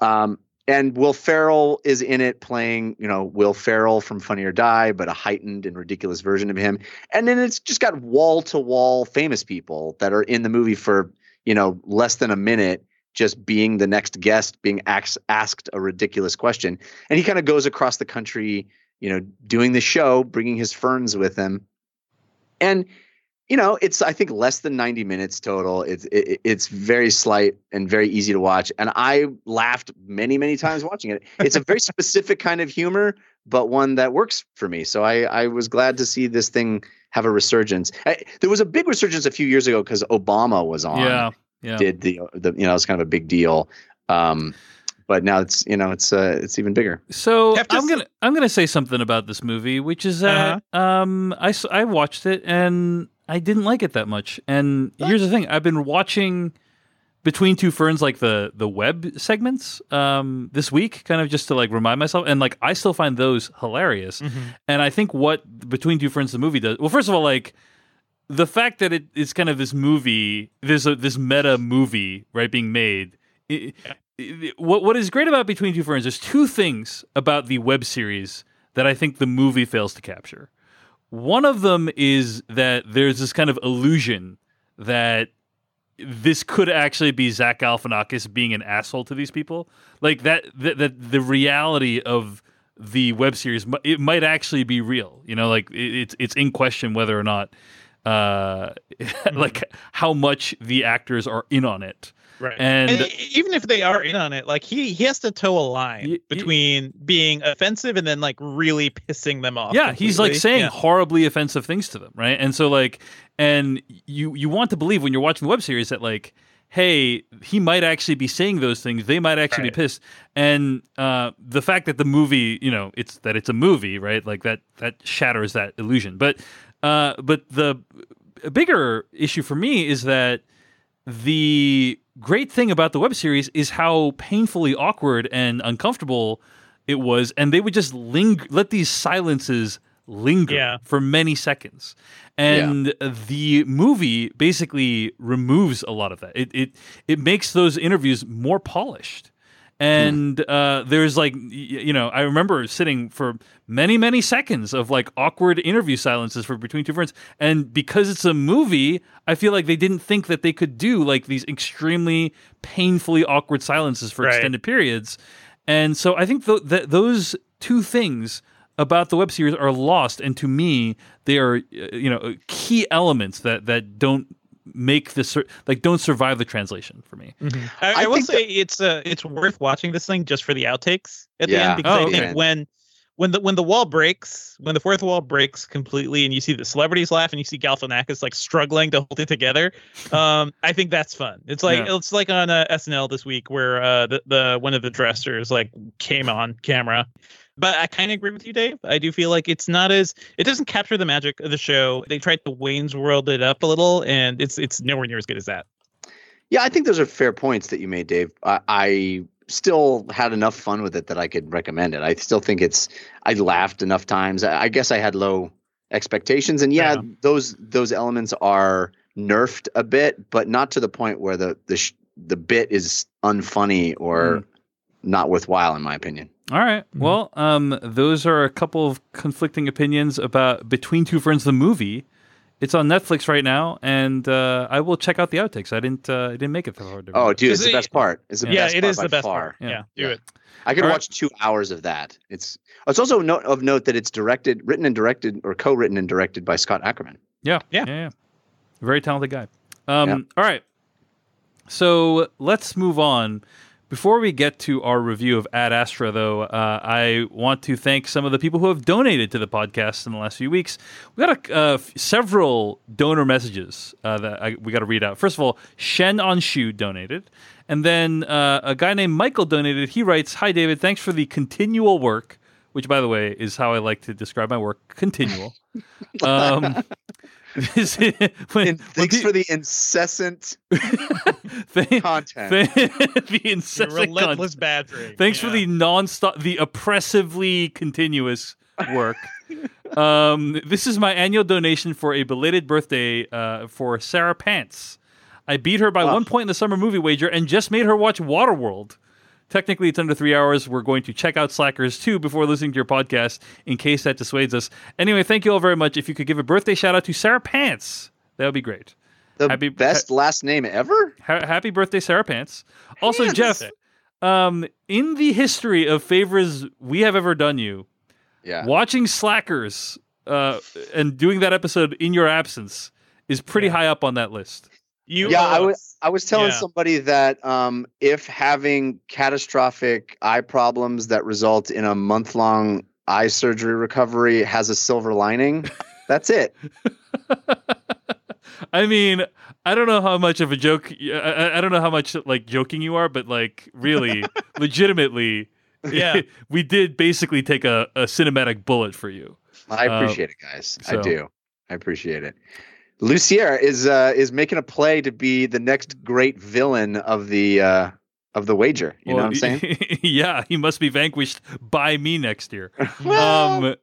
Um, and Will Ferrell is in it playing, you know, Will Ferrell from Funny or Die, but a heightened and ridiculous version of him. And then it's just got wall to wall famous people that are in the movie for, you know, less than a minute, just being the next guest, being asked, asked a ridiculous question. And he kind of goes across the country, you know, doing the show, bringing his ferns with him. And you know, it's I think less than 90 minutes total. It's it, it's very slight and very easy to watch, and I laughed many many times watching it. It's a very specific kind of humor, but one that works for me. So I I was glad to see this thing have a resurgence. I, there was a big resurgence a few years ago because Obama was on. Yeah. Yeah. did the the you know it's kind of a big deal. Um, but now it's you know it's uh it's even bigger. So I'm s- gonna I'm gonna say something about this movie, which is that um I I watched it and I didn't like it that much. And here's the thing: I've been watching between two ferns like the the web segments um this week, kind of just to like remind myself, and like I still find those hilarious. Mhm. And I think what between two ferns the movie does well, first of all, like the fact that it is kind of this movie, there's a uh, this meta movie right being made. It, it- what what is great about Between Two Ferns? There's two things about the web series that I think the movie fails to capture. One of them is that there's this kind of illusion that this could actually be Zach Galifianakis being an asshole to these people. Like that, that, that the reality of the web series, it might actually be real. You know, like it, it's it's in question whether or not, uh, like how much the actors are in on it. Right. And- And, even if they are in on it, like he he has to toe a line Y- y- between being offensive and then like really pissing them off. Yeah, he's like saying Yeah. horribly offensive things to them, right? And so like, and you you want to believe when you're watching the web series that like, hey, he might actually be saying those things. They might actually Right. be pissed. And uh, the fact that the movie, you know, it's that it's a movie, right? Like that that shatters that illusion. But uh, but the bigger issue for me is that the great thing about the web series is how painfully awkward and uncomfortable it was, and they would just linger, let these silences linger Yeah. for many seconds. And the movie basically removes a lot of that. It it it makes those interviews more polished. And uh, there's like, you know, I remember sitting for many, many seconds of like awkward interview silences for between two ferns. And because it's a movie, I feel like they didn't think that they could do like these extremely painfully awkward silences for Right. extended periods. And so I think th- that those two things about the web series are lost, and to me, they are uh, you know key elements that that don't make this like don't survive the translation for me. I, I I, will think say it's uh it's worth watching this thing just for the outtakes at the end because Oh, I okay. think when when the when the wall breaks, when the fourth wall breaks completely, and you see the celebrities laugh, and you see Galifianakis like struggling to hold it together, um, I think that's fun. It's like Yeah. it's like on uh, SNL this week where uh, the the one of the dressers like came on camera. But I kind of agree with you, Dave. I do feel like it's not as it doesn't capture the magic of the show. They tried to Wayne's World it up a little, and it's it's nowhere near as good as that. Yeah, I think those are fair points that you made, Dave. I, I still had enough fun with it that I could recommend it. I still think it's. I laughed enough times. I, I guess I had low expectations, and yeah, Yeah. those those elements are nerfed a bit, but not to the point where the the sh- the bit is unfunny or hmm. not worthwhile, in my opinion. All right. Mhm. Well, um, those are a couple of conflicting opinions about Between Two Ferns, the movie. It's on Netflix right now, and uh, I will check out the outtakes. I didn't. Uh, I didn't make it that far. to Oh, dude, it's the best part. It's the yeah, best it part is by the best far. part. Yeah. Yeah, do it. I could All right. watch two hours of that. It's it's also note of note that it's directed, written and directed, or co-written and directed by Scott Aukerman. Yeah, Yeah. yeah, yeah. Very talented guy. Um, Yeah. All right. So let's move on. Before we get to our review of Ad Astra, though, uh, I want to thank some of the people who have donated to the podcast in the last few weeks. We got a, uh, f- several donor messages uh, that I, we got to read out. First of all, Shen on Shu donated. And then uh, a guy named Michael donated. He writes Hi, David. Thanks for the continual work, which, by the way, is how I like to describe my work continual. um, when- And when thanks pe- for the incessant Thank- content. thank- the Your incessant relentless badgering. Thanks for the non-stop, the oppressively continuous work. um, this is my annual donation for a belated birthday uh, for Sarah Pants. I beat her by Ah. one point in the summer movie wager and just made her watch Waterworld. Technically, it's under three hours. We're going to check out Slackers too before listening to your podcast in case that dissuades us. Anyway, thank you all very much. If you could give a birthday shout out to Sarah Pants, that would be great. The Happy- best last name ever. Ha- happy birthday, Sarah Pants. Also. Jeff, um, in the history of favors we have ever done you, Yeah. watching Slackers uh, and doing that episode in your absence is pretty Yeah. high up on that list. You Yeah, I was. I was telling Yeah. somebody that um, if having catastrophic eye problems that result in a month long eye surgery recovery has a silver lining, that's it. I mean, I don't know how much of a joke. I, I- don't know how much like joking you are, but like really, legitimately, Yeah. we did basically take a, a cinematic bullet for you. I Uh, appreciate it, guys. so- I do. I appreciate it. Lucier is uh, is making a play to be the next great villain of the uh, of the wager. You know what I'm saying? yeah, he must be vanquished by me next year. Well, um,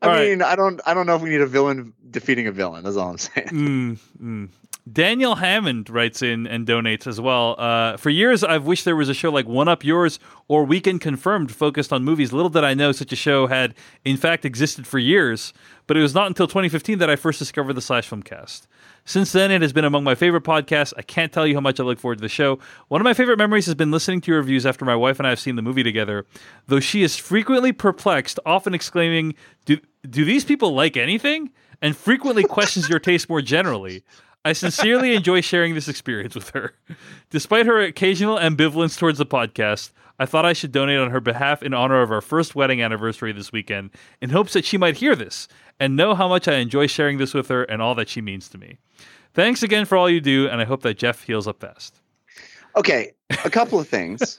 I all right. mean, I don't I don't know if we need a villain defeating a villain. That's all I'm saying. Mm, mm. Daniel Hammond writes in and donates as well. Uh, for years, I've wished there was a show like One Up Yours or Weekend Confirmed focused on movies. Little did I know such a show had, in fact, existed for years. But it was not until 2015 that I first discovered the Slash Filmcast. Since then, it has been among my favorite podcasts. I can't tell you how much I look forward to the show. One of my favorite memories has been listening to your reviews after my wife and I have seen the movie together. Though she is frequently perplexed, often exclaiming, "Do do these people like anything?" and frequently questions your taste more generally. I sincerely enjoy sharing this experience with her. Despite her occasional ambivalence towards the podcast, I thought I should donate on her behalf in honor of our first wedding anniversary this weekend in hopes that she might hear this and know how much I enjoy sharing this with her and all that she means to me. Thanks again for all you do, and I hope that Jeff heals up fast. Okay, a couple of things.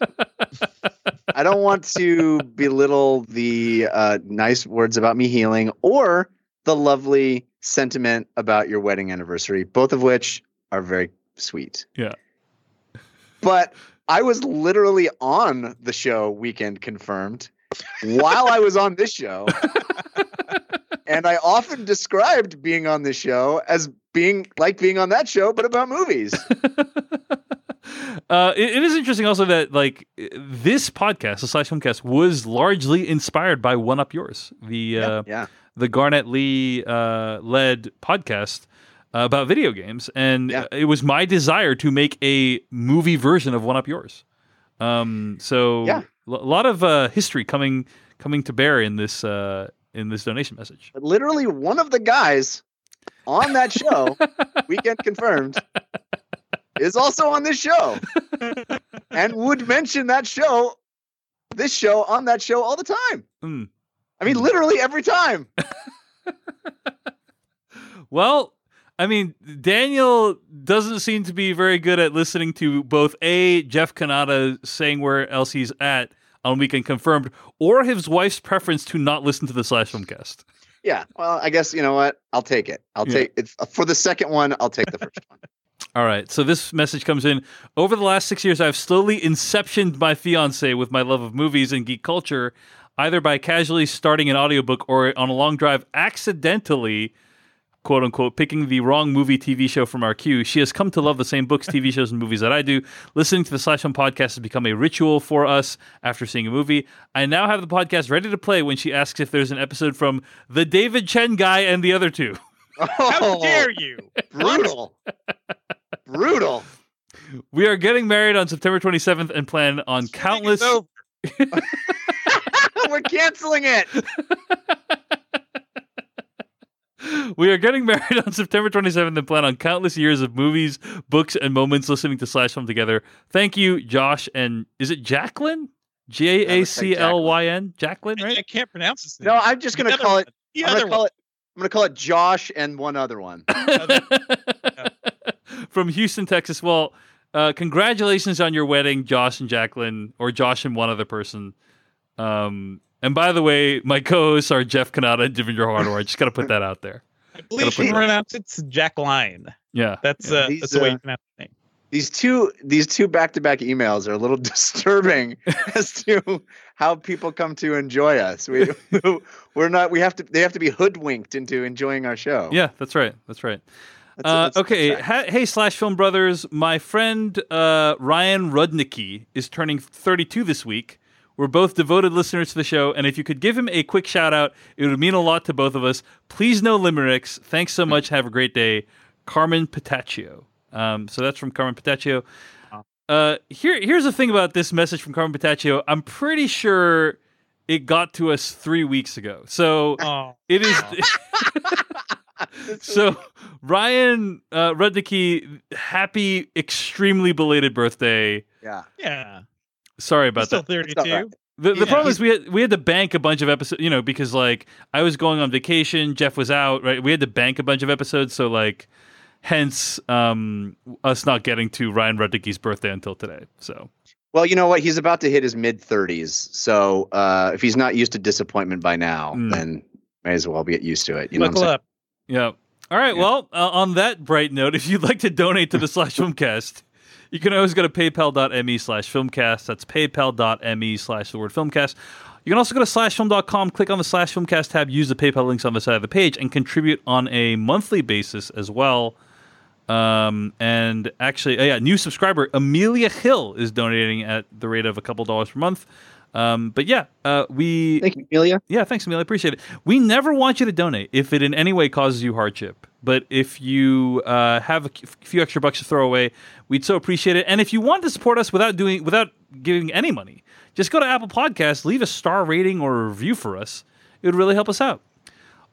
I don't want to belittle the uh, nice words about me healing or the lovely sentiment about your wedding anniversary, both of which are very sweet. Yeah. But I was literally on the show Weekend Confirmed while I was on this show. and I often described being on this show as being like being on that show, but about movies. Uh, it, it is interesting also that like this podcast, the Slash Filmcast, was largely inspired by One Up Yours, the uh, yeah. The Garnett Lee uh, led podcast uh, about video games, and Yeah. it was my desire to make a movie version of One Up Yours. Um, so Yeah. a lot of uh, history coming coming to bear in this uh, in this donation message. Literally one of the guys on that show, Weekend Confirmed, is also on this show and would mention that show, this show on that show all the time. Mm. I mean, literally every time. Well, I mean, Daniel doesn't seem to be very good at listening to both A, Jeff Cannata saying where else he's at um, on Weekend Confirmed, or his wife's preference to not listen to the Slash Filmcast. Yeah. Well, I guess you know what? I'll take it. I'll Yeah. take it uh, for the second one. I'll take the first one. All right, so this message comes in. Over the last six years, I've slowly inceptioned my fiance with my love of movies and geek culture, either by casually starting an audiobook or on a long drive accidentally, quote unquote, picking the wrong movie TV show from our queue. She has come to love the same books, TV shows, and movies that I do. Listening to the Slash One podcast has become a ritual for us after seeing a movie. I now have the podcast ready to play when she asks if there's an episode from The David Chen Guy and the other two. How dare you? brutal. brutal. We are getting married on September 27th and plan on countless. It's over. We're canceling it. We are getting married on September 27th and plan on countless years of movies, books, and moments listening to Slash Film together. Thank you, Josh, and is it Jacqueline? J A C L Y N? Jacqueline, I, I can't pronounce this name. No, I'm just gonna call it. The I'm other gonna call one. it. I'm gonna call it Josh and one other one. From Houston, Texas. Well, uh, congratulations on your wedding, Josh and Jacqueline, or Josh and one other person. Um, and by the way, my co-hosts are Jeff Cannata and Devindra Hardawar. I just got to put that out there. I believe put you that- pronounce it's Jack Line. Yeah. That's Yeah, uh, these, that's the way uh, you pronounce the name. These two these two back to back emails are a little disturbing as to how people come to enjoy us. We we're not. We have to. They have to be hoodwinked into enjoying our show. Yeah, that's right. That's right. That's- Uh, that's- okay, ha- hey Slash Film Brothers, my friend uh, Ryan Rudnicki is turning 32 this week. We're both devoted listeners to the show, and if you could give him a quick shout out, it would mean a lot to both of us. Please no limericks. Thanks so much. Have a great day, Carmen Petaccio. Um, so that's from Carmen Petaccio. Uh, here, here's the thing about this message from Carmen Petaccio. I'm pretty sure it got to us three weeks ago. So Oh, it is. So, Ryan uh, Rudnicki, happy, extremely belated birthday. yeah. yeah. Sorry He's about still that. 32. It's. The, the Yeah. problem is we had we had to bank a bunch of episodes, you know, because like I was going on vacation, Jeff was out, right? We had to bank a bunch of episodes, so like, hence um, us not getting to Ryan Rudnicki's birthday until today. So Well, you know what? He's about to hit his mid 30s. So uh, if he's not used to disappointment by now, Mm. then may as well get used to it. You know what I'm saying? up. yeah. All right. Yeah. Well, uh, on that bright note, if you'd like to donate to the Slash Filmcast, you can always go to paypal.me slash filmcast. That's paypal.me slash the word filmcast. You can also go to slashfilm.com, click on the slash filmcast tab, use the PayPal links on the side of the page, and contribute on a monthly basis as well. Um, and actually, uh, yeah, new subscriber Amelia Hill is donating at the rate of a couple dollars per month. Um, but yeah, uh, we Thank you, Amelia. yeah, thanks, Amelia. I appreciate it. We never want you to donate if it in any way causes you hardship. But if you uh, have a few extra bucks to throw away, we'd so appreciate it. And if you want to support us without doing without giving any money, just go to Apple Podcasts, leave a star rating or a review for us. It would really help us out.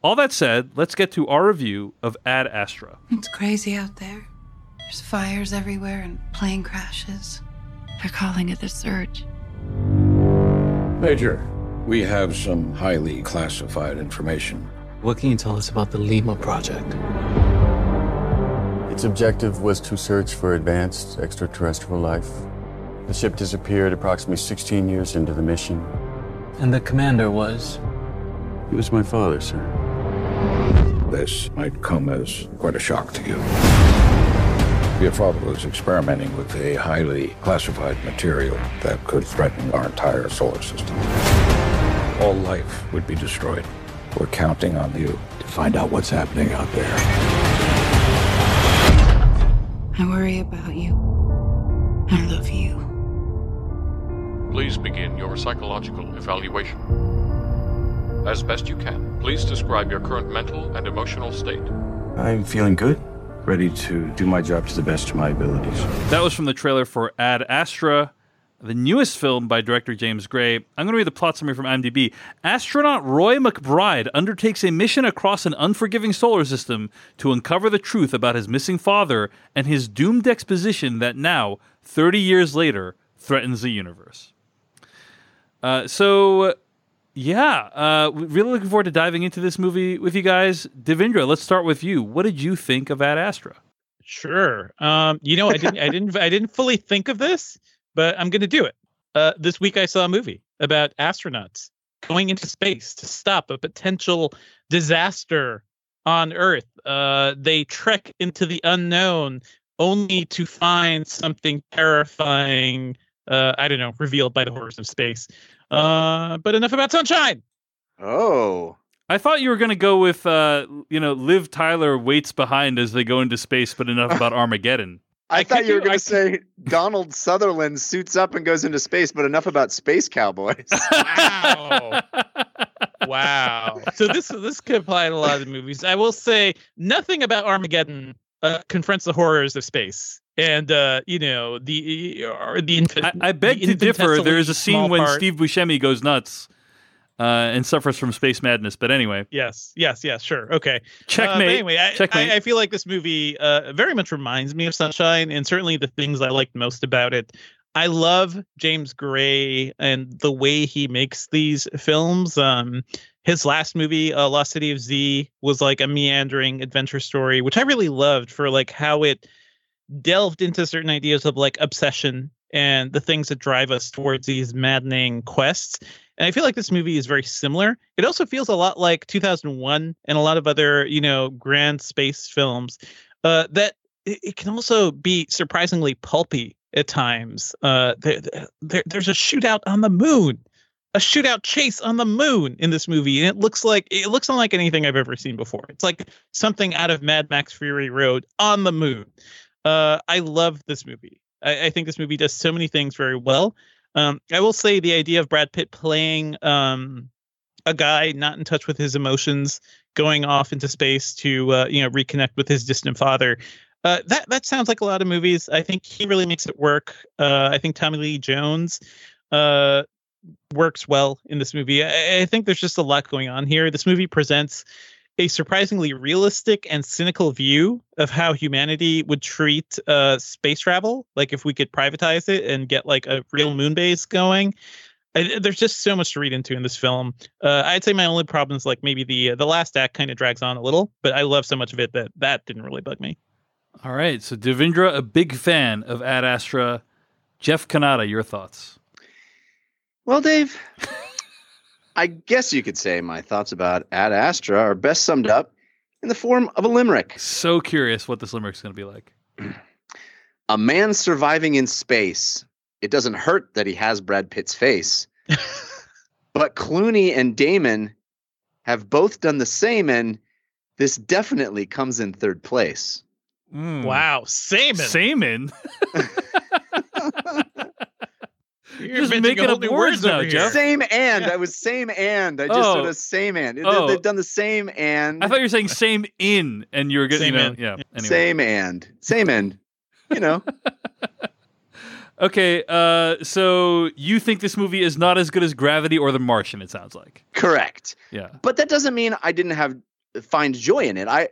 All that said, let's get to our review of Ad Astra. It's crazy out there. There's fires everywhere and plane crashes. They're calling it the surge. Major, we have some highly classified information. What can you tell us about the Lima project? Its objective was to search for advanced extraterrestrial life. The ship disappeared approximately 16 years into the mission. And the commander was? He was my father, sir. This might come as quite a shock to you. Your father was experimenting with a highly classified material that could threaten our entire solar system. All life would be destroyed. We're counting on you to find out what's happening out there. I worry about you. I love you. Please begin your psychological evaluation. As best you can, please describe your current mental and emotional state. I'm feeling good, ready to do my job to the best of my abilities. That was from the trailer for Ad Astra, the newest film by director James Gray. I'm going to read the plot summary from IMDb. Astronaut Roy McBride undertakes a mission across an unforgiving solar system to uncover the truth about his missing father and his doomed exposition that now, 30 years later, threatens the universe. Uh, so, yeah, uh, we're really looking forward to diving into this movie with you guys. Devindra, let's start with you. What did you think of Ad Astra? Sure. Um, you know, I didn't, I didn't, I didn't fully think of this, but I'm going to do it. Uh, this week I saw a movie about astronauts going into space to stop a potential disaster on Earth. Uh, they trek into the unknown only to find something terrifying. Uh, I don't know, revealed by the horrors of space. Uh, but enough about sunshine. Oh, I thought you were going to go with, uh, you know, Liv Tyler waits behind as they go into space, but enough about Armageddon. I, I thought could you were going to say Donald Sutherland suits up and goes into space, but enough about space cowboys. Wow. wow. So this this could apply to a lot of the movies. I will say nothing about Armageddon uh, confronts the horrors of space. And uh, you know the or the infi- I, I beg to differ. There is a scene when part- Steve Buscemi goes nuts uh, and suffers from space madness. But anyway, Yes, yes, yes, sure, okay. Uh, checkmate. anyway, I, Checkmate. I, I feel like this movie uh, very much reminds me of Sunshine, and certainly the things I liked most about it. I love James Gray and the way he makes these films. Um, his last movie, uh, Lost City of Z, was like a meandering adventure story, which I really loved for like how it delved into certain ideas of like obsession and the things that drive us towards these maddening quests. And I feel like this movie is very similar. It also feels a lot like 2001 and a lot of other, you know, grand space films. Uh, that it, it can also be surprisingly pulpy at times. Uh, there, there, there's a shootout on the moon, a shootout chase on the moon in this movie, and it looks like it looks unlike anything I've ever seen before. It's like something out of Mad Max Fury Road on the moon. Uh, I love this movie. I, I think this movie does so many things very well. Um, I will say the idea of Brad Pitt playing um, a guy not in touch with his emotions, going off into space to uh, you know reconnect with his distant father. Uh, that that sounds like a lot of movies. I think he really makes it work. Uh, I think Tommy Lee Jones uh, works well in this movie. I, I think there's just a lot going on here. This movie presents a surprisingly realistic and cynical view of how humanity would treat uh, space travel. Like if we could privatize it and get like a real moon base going. I, there's just so much to read into in this film. Uh, I'd say my only problem is like maybe the the last act kind of drags on a little, but I love so much of it that that didn't really bug me. All right. So Devindra, a big fan of Ad Astra. Jeff Cannata, your thoughts? Well, Dave, I guess you could say my thoughts about Ad Astra are best summed up in the form of a limerick. So curious what this limerick's going to be like. A man surviving in space. It doesn't hurt that he has Brad Pitt's face. but Clooney and Damon have both done the same, and this definitely comes in third place. Mm. Wow, Saman. Saman. You're Just making a up new words words now. Jeff. Same and. Yeah. I was same and. I just Oh. sort of same and. They- Oh. They've done the same and. I thought you were saying same in, and you were getting, you Same know, in. yeah. Anyway. Same and. Same and. You know. Okay, uh, so you think this movie is not as good as Gravity or The Martian? It sounds like. correct. Yeah. But that doesn't mean I didn't have find joy in it. I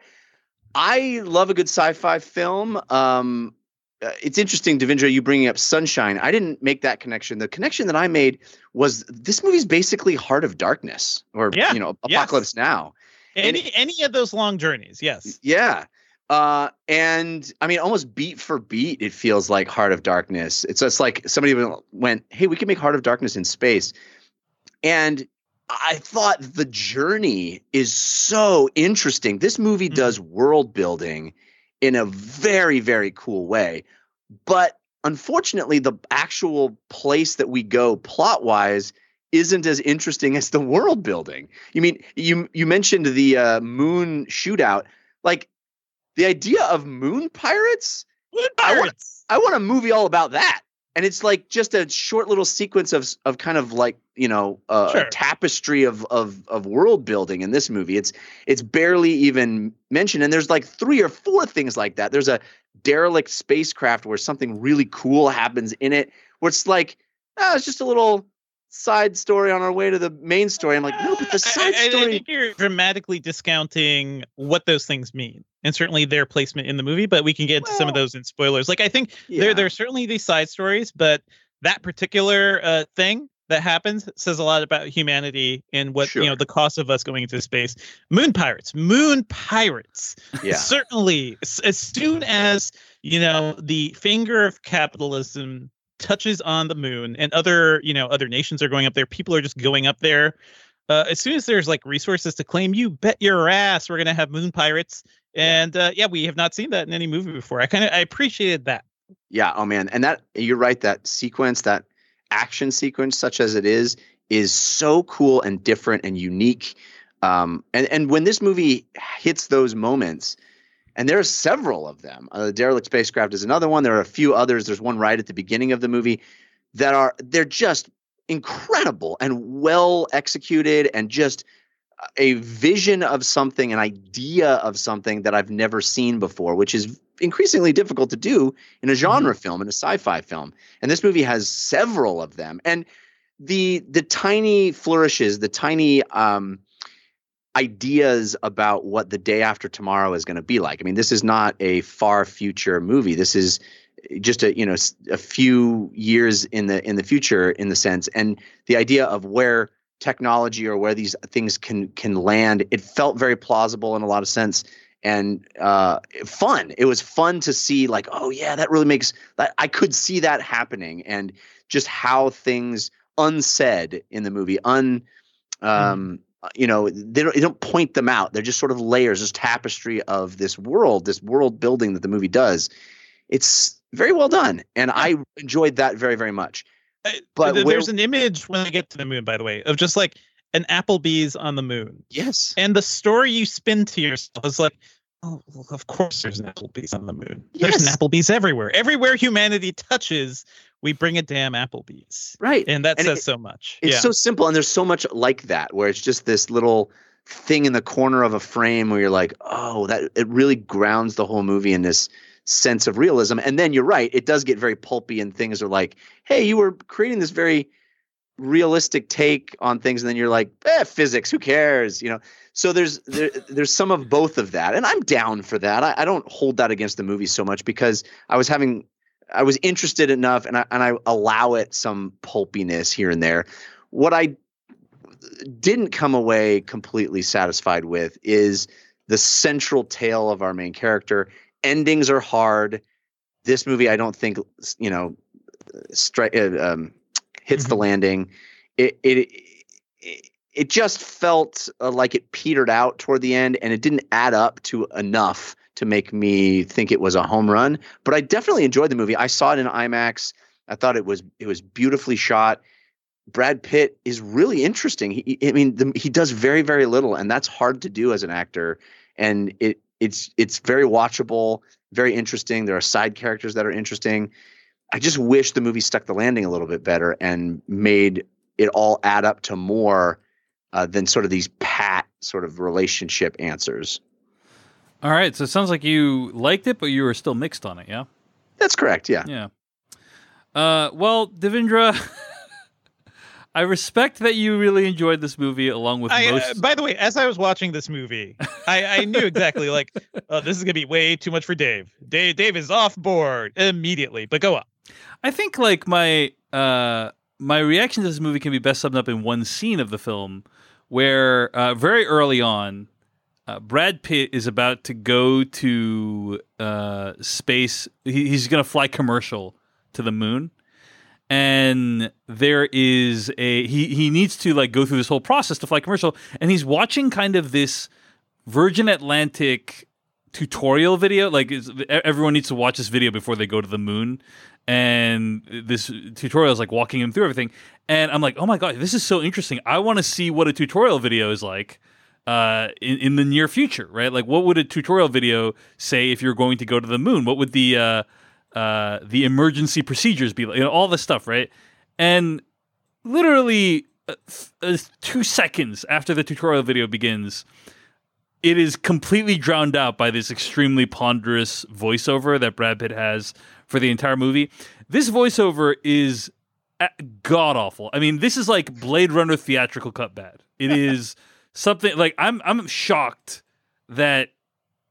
I love a good sci-fi film. Um, uh, it's interesting, Devindra, you bringing up Sunshine. I didn't make that connection. The connection that I made was this movie's basically Heart of Darkness, or Yeah, you know, yes. Apocalypse Now. Any any of those long journeys, yes. Yeah. Uh, and I mean, almost beat for beat, it feels like Heart of Darkness. It's just like somebody went, "Hey, we can make Heart of Darkness in space," and I thought the journey is so interesting. This movie Mhm. does world building in a very, very cool way, but unfortunately, the actual place that we go plot wise isn't as interesting as the world building. You mean you you mentioned the uh, moon shootout, like the idea of moon pirates? Moon I want- Pirates. I want a movie all about that. And it's like just a short little sequence of of kind of like you know uh, Sure. a tapestry of of of world building in this movie. It's it's barely even mentioned, and there's like three or four things like that. There's a derelict spacecraft where something really cool happens in it, where it's like oh, it's just a little side story on our way to the main story. I'm like, no, but the side I, I story. you're dramatically discounting what those things mean, and certainly their placement in the movie. But we can get into some of those in spoilers. Like I think yeah. there there's certainly these side stories, but that particular uh, thing that happens says a lot about humanity and what you know the cost of us going into space. Moon pirates, moon pirates. yeah. Certainly, as soon as you know the finger of capitalism touches on the moon and other you know other nations are going up there people are just going up there uh, as soon as there's like resources to claim you bet your ass we're gonna have moon pirates and uh, yeah we have not seen that in any movie before i kind of i appreciated that Yeah. Oh man. And that you're right. That sequence, that action sequence, such as it is, is so cool and different and unique. Um, and and when this movie hits those moments, and there are several of them. Uh, the derelict spacecraft is another one. There are a few others. There's one right at the beginning of the movie that are they're just incredible and well executed and just a vision of something, an idea of something that I've never seen before, which is increasingly difficult to do in a genre film, in a sci-fi film. And this movie has several of them. And the the tiny flourishes, the tiny um, ideas about what the day after tomorrow is going to be like. I mean, this is not a far future movie. This is just a you know a few years in the in the future in the sense and the idea of where technology or where these things can can land it felt very plausible in a lot of sense. And uh fun. It was fun to see like oh yeah that really makes that i could see that happening. And just how things unsaid in the movie un um you know they don't, they don't point them out. They're just sort of layers this tapestry of this world this world building that the movie does. It's very well done. And i enjoyed that very very much But there's an image when they get to the moon by the way of just like an applebee's on the moon. Yes. And the story you spin to yourself is like oh well, of course there's an applebee's on the moon. There's an applebee's everywhere. Everywhere humanity touches we bring a damn applebee's. Right. And that And says it- so much. It's yeah. so simple, and there's so much like that, where it's just this little thing in the corner of a frame where you're like, oh, that it really grounds the whole movie in this sense of realism. And then you're right, it does get very pulpy, and things are like, hey, you were creating this very realistic take on things, and then you're like, eh, physics, who cares? You know. So there's there, there's some of both of that, and I'm down for that. I, I don't hold that against the movie so much because I was having I was interested enough, and I and I allow it some pulpiness here and there. What I didn't come away completely satisfied with is the central tale of our main character. Endings are hard. This movie, I don't think, you know, stri- uh, um, hits the landing. It it it, it just felt uh, like it petered out toward the end, and it didn't add up to enough to make me think it was a home run. But I definitely enjoyed the movie. I saw it in IMAX. I thought it was it was beautifully shot. Brad Pitt is really interesting. He, I mean, the, he does very, very little, and that's hard to do as an actor. And it, it's, it's very watchable, very interesting. There are side characters that are interesting. I just wish the movie stuck the landing a little bit better and made it all add up to more uh, than sort of these pat sort of relationship answers. All right, so it sounds like you liked it, but you were still mixed on it. Yeah. That's correct. Yeah. Yeah. Uh, well, Devindra, I respect that you really enjoyed this movie along with I, uh, most. by the way, as I was watching this movie, I, I knew exactly like, oh, this is gonna be way too much for Dave. Dave, Dave is off board immediately. But go on. I think like my uh my reaction to this movie can be best summed up in one scene of the film where uh, very early on uh, Brad Pitt is about to go to uh, space. He, he's going to fly commercial to the moon, and there is a he he needs to like go through this whole process to fly commercial, and he's watching kind of this Virgin Atlantic tutorial video. Like everyone needs to watch this video before they go to the moon, and this tutorial is like walking him through everything. And I'm like, oh my god, this is so interesting. I want to see what a tutorial video is like uh, in, in the near future, right? Like, what would a tutorial video say if you're going to go to the moon? What would the uh, uh, the emergency procedures be like? You know, all this stuff, right? And literally uh, uh, two seconds after the tutorial video begins, it is completely drowned out by this extremely ponderous voiceover that Brad Pitt has for the entire movie. This voiceover is god awful. I mean, this is like Blade Runner theatrical cut bad. It is something like I'm I'm shocked that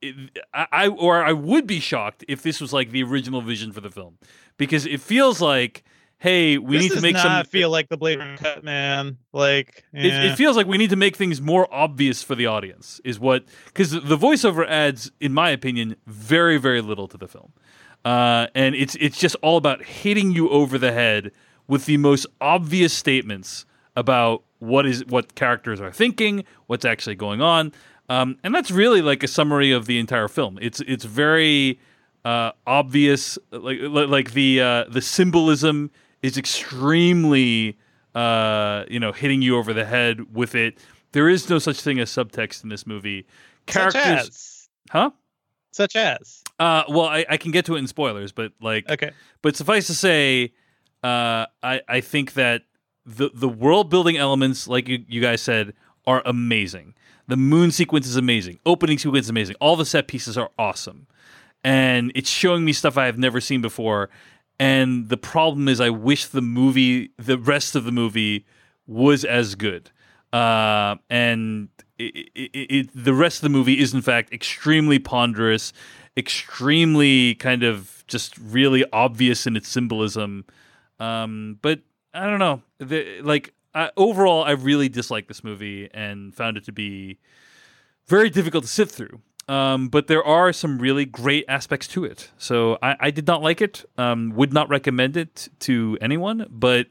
it, I, or I would be shocked if this was like the original vision for the film. Because it feels like hey we This need to make not some feel like the Blade Runner cut, man. Like, it, it feels like we need to make things more obvious for the audience is what because the voiceover adds in my opinion very very little to the film. Uh, and it's it's just all about hitting you over the head with the most obvious statements about what is what characters are thinking what's actually going on um, and that's really like a summary of the entire film it's it's very uh, obvious like like the uh, the symbolism is extremely uh, you know hitting you over the head with it there is no such thing as subtext in this movie such characters as, huh such as. uh, well I, I can get to it in spoilers but like Okay. but suffice to say, uh, I I think that the the world building elements, like you, you guys said, are amazing. The moon sequence is amazing. Opening sequence is amazing. All the set pieces are awesome, and it's showing me stuff I have never seen before. And the problem is, I wish the movie, the rest of the movie, was as good. Uh, and it, it, it, the rest of the movie is, in fact, extremely ponderous, extremely kind of just really obvious in its symbolism. Um, but I don't know. The, like I, overall, I really disliked this movie and found it to be very difficult to sit through. Um, but there are some really great aspects to it. So I, I did not like it. Um, would not recommend it to anyone. But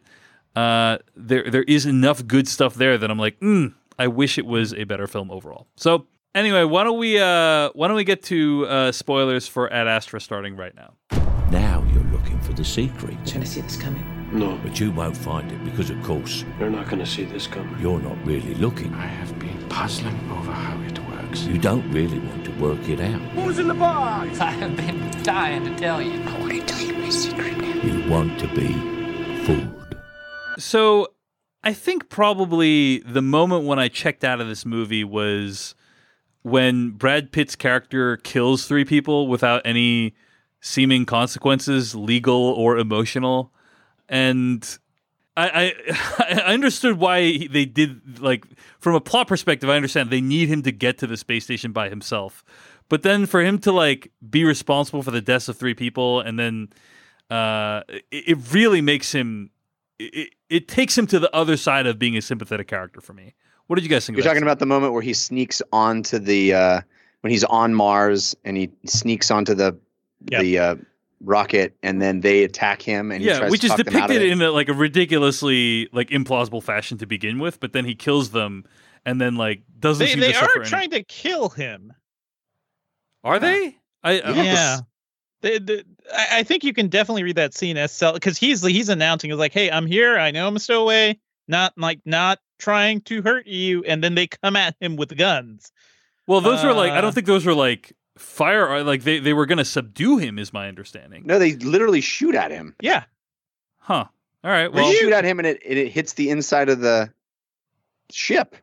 uh, there there is enough good stuff there that I'm like, mm, I wish it was a better film overall. So anyway, why don't we uh, why don't we get to uh, spoilers for Ad Astra starting right now? Now you're looking for the secret. Trying to see this coming. No. But you won't find it because, of course, You're not going to see this coming. you're not really looking. I have been puzzling over how it works. You don't really want to work it out. Who's in the box? I have been dying to tell you. I want to tell you my secret now. You want to be fooled. So I think probably the moment when I checked out of this movie was when Brad Pitt's character kills three people without any seeming consequences, legal or emotional. And I, I, I understood why they did like from a plot perspective. I understand they need him to get to the space station by himself, but then for him to like be responsible for the deaths of three people, and then uh, it, it really makes him. It, it takes him to the other side of being a sympathetic character for me. What did you guys think? You're of that talking about the moment where he sneaks onto the uh, when he's on Mars and he sneaks onto the Yep. the uh, rocket, and then they attack him, and he yeah, tries which to is talk them out of depicted in a, like a ridiculously like implausible fashion to begin with, but then he kills them and then like doesn't They, seem they to suffer are any- trying to kill him. Are they? I, I Yeah. The- the- I I think you can definitely read that scene as sell because he's he's announcing he's like, "Hey, I'm here. I know I'm a stowaway. Not like not trying to hurt you." And then they come at him with guns. Well, those were like I Uh, don't think those were like fire like they, they were gonna subdue him is my understanding. No, they literally shoot at him. Yeah. Huh. All right. They Well, shoot at him, and it and it hits the inside of the ship.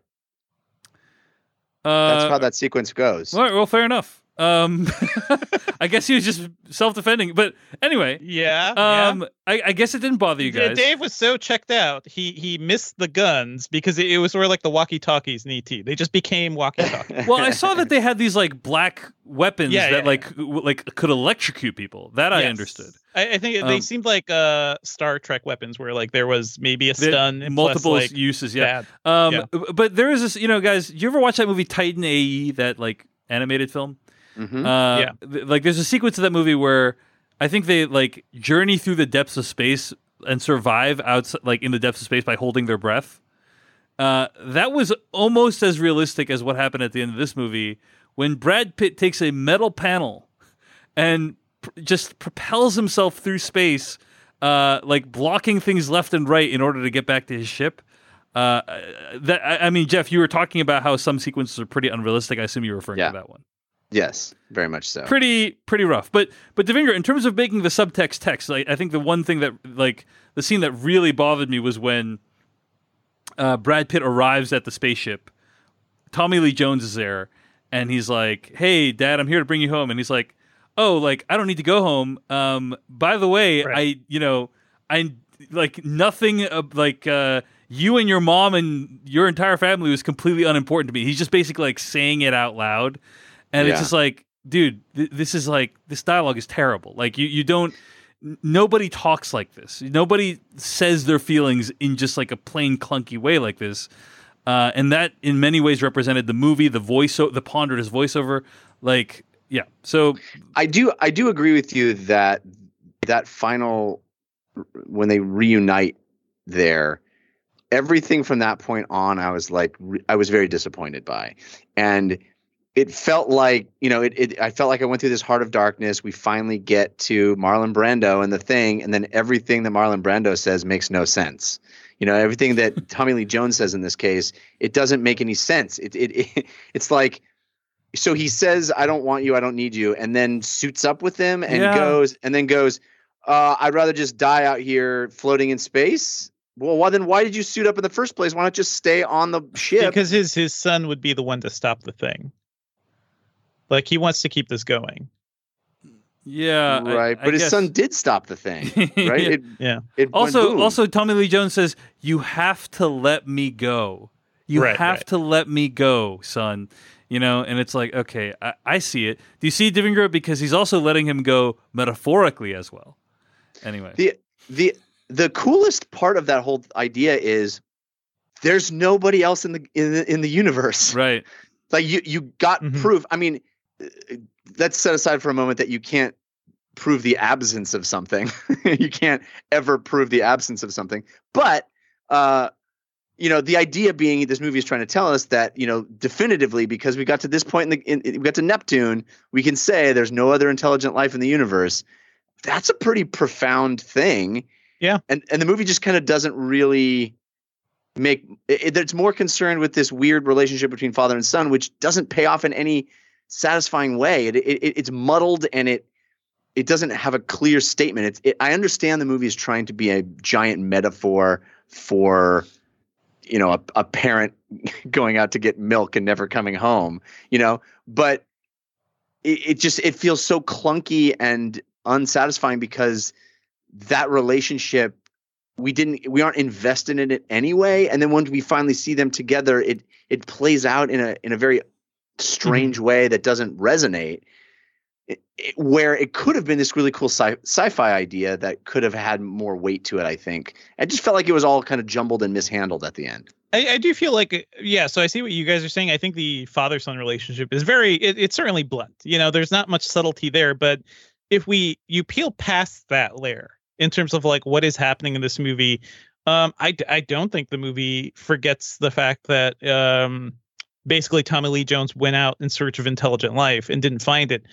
uh, That's how that sequence goes. All right, well, fair enough. Um, I guess he was just self-defending. But anyway, Yeah. yeah. um, I, I guess it didn't bother you Yeah, guys. Dave was so checked out. He he missed the guns because it, it was sort of like the walkie talkies in ET. They just became walkie talkies. well, I saw that they had these like black weapons Yeah, that yeah, like w- like could electrocute people. That I understood. I, I think Um, they seemed like uh Star Trek weapons, where like there was maybe a There- stun, and multiple plus, like, uses. Yeah. bad. Um, Yeah. but there is this. You know, guys, you ever watch that movie Titan AE? That like animated film. Mhm. Uh, Yeah. th- like there's a sequence of that movie where I think they like journey through the depths of space and survive outside, like in the depths of space by holding their breath. Uh, that was almost as realistic as what happened at the end of this movie when Brad Pitt takes a metal panel and pr- just propels himself through space, uh, like blocking things left and right in order to get back to his ship. Uh, that I, I mean, Jeff, you were talking about how some sequences are pretty unrealistic. I assume you're referring Yeah. to that one Yes, very much so. pretty pretty rough. But but Devindra, in terms of making the subtext text, like, I think the one thing that like the scene that really bothered me was when uh, Brad Pitt arrives at the spaceship. Tommy Lee Jones is there, and he's like, "Hey, Dad, I'm here to bring you home." And he's like, "Oh, like I don't need to go home. Um, by the way, Right. I you know I like nothing uh, like." Uh, you and your mom and your entire family was completely unimportant to me. He's just basically like saying it out loud, and Yeah. it's just like, dude, th- this is like this dialogue is terrible. Like you, you don't. Nobody talks like this. Nobody says their feelings in just like a plain clunky way like this, uh, and that in many ways represented the movie, the voice, the ponderous voiceover. Like, yeah. So I do I do agree with you that that final when they reunite there everything from that point on I was like I was very disappointed by and it felt like you know it, it I felt like I went through this heart of darkness. We finally get to Marlon Brando and the thing and then everything that Marlon Brando says makes no sense. You know everything that Tommy Lee Jones says in this case it doesn't make any sense. It it, it it's like so he says i don't want you i don't need you and then suits up with them and Yeah. goes and then goes uh, i'd rather just die out here floating in space. Well why then why did you suit up in the first place? Why not just stay on the ship? Because his his son would be the one to stop the thing. Like he wants to keep this going. yeah, right I but his guess- son did stop the thing right it, Yeah. it also boom. also Tommy Lee Jones says you have to let me go. You Right, have right. to let me go, son. You know, and it's like, okay, I, I see it. Do you see Devindra? Because he's also letting him go metaphorically as well. Anyway, the the the coolest part of that whole idea is there's nobody else in the in the, in the universe right. like you you got Mhm. proof i mean let's set aside for a moment that you can't prove the absence of something. You can't ever prove the absence of something. But uh you know the idea being this movie is trying to tell us that you know definitively because we got to this point in the in, we got to neptune we can say there's no other intelligent life in the universe. That's a pretty profound thing. Yeah. and and the movie just kind of doesn't really make it, it's more concerned with this weird relationship between father and son which doesn't pay off in any satisfying way. It, it it's muddled and it it doesn't have a clear statement. It's it, i understand the movie is trying to be a giant metaphor for you know a, a parent going out to get milk and never coming home you know? But it, it just it feels so clunky and unsatisfying because that relationship we didn't we aren't invested in it anyway. And then when we finally see them together it it plays out in a in a very strange way that doesn't resonate it, it- where it could have been this really cool sci- sci-fi idea that could have had more weight to it i think. I just felt like it was all kind of jumbled and mishandled at the end. I, I do feel like uh, yeah so i see what you guys are saying. I think the father son relationship is very it, it's certainly blunt you know there's not much subtlety there but if we you peel past that layer in terms of like what is happening in this movie um i i don't think the movie forgets the fact that um basically tommy lee jones went out in search of intelligent life and didn't find it.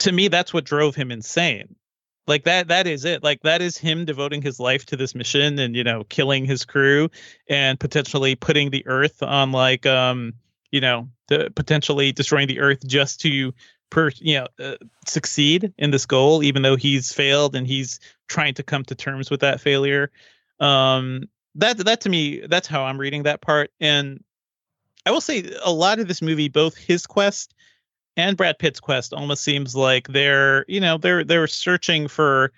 To me that's what drove him insane. Like that that is it. Like that is him devoting his life to this mission and you know killing his crew and potentially putting the earth on like um you know the potentially destroying the earth just to per you know uh, succeed in this goal even though he's failed and he's trying to come to terms with that failure. Um that that to me that's how i'm reading that part. And i will say a lot of this movie both his quest and Brad Pitt's quest almost seems like they're you know they're they're searching for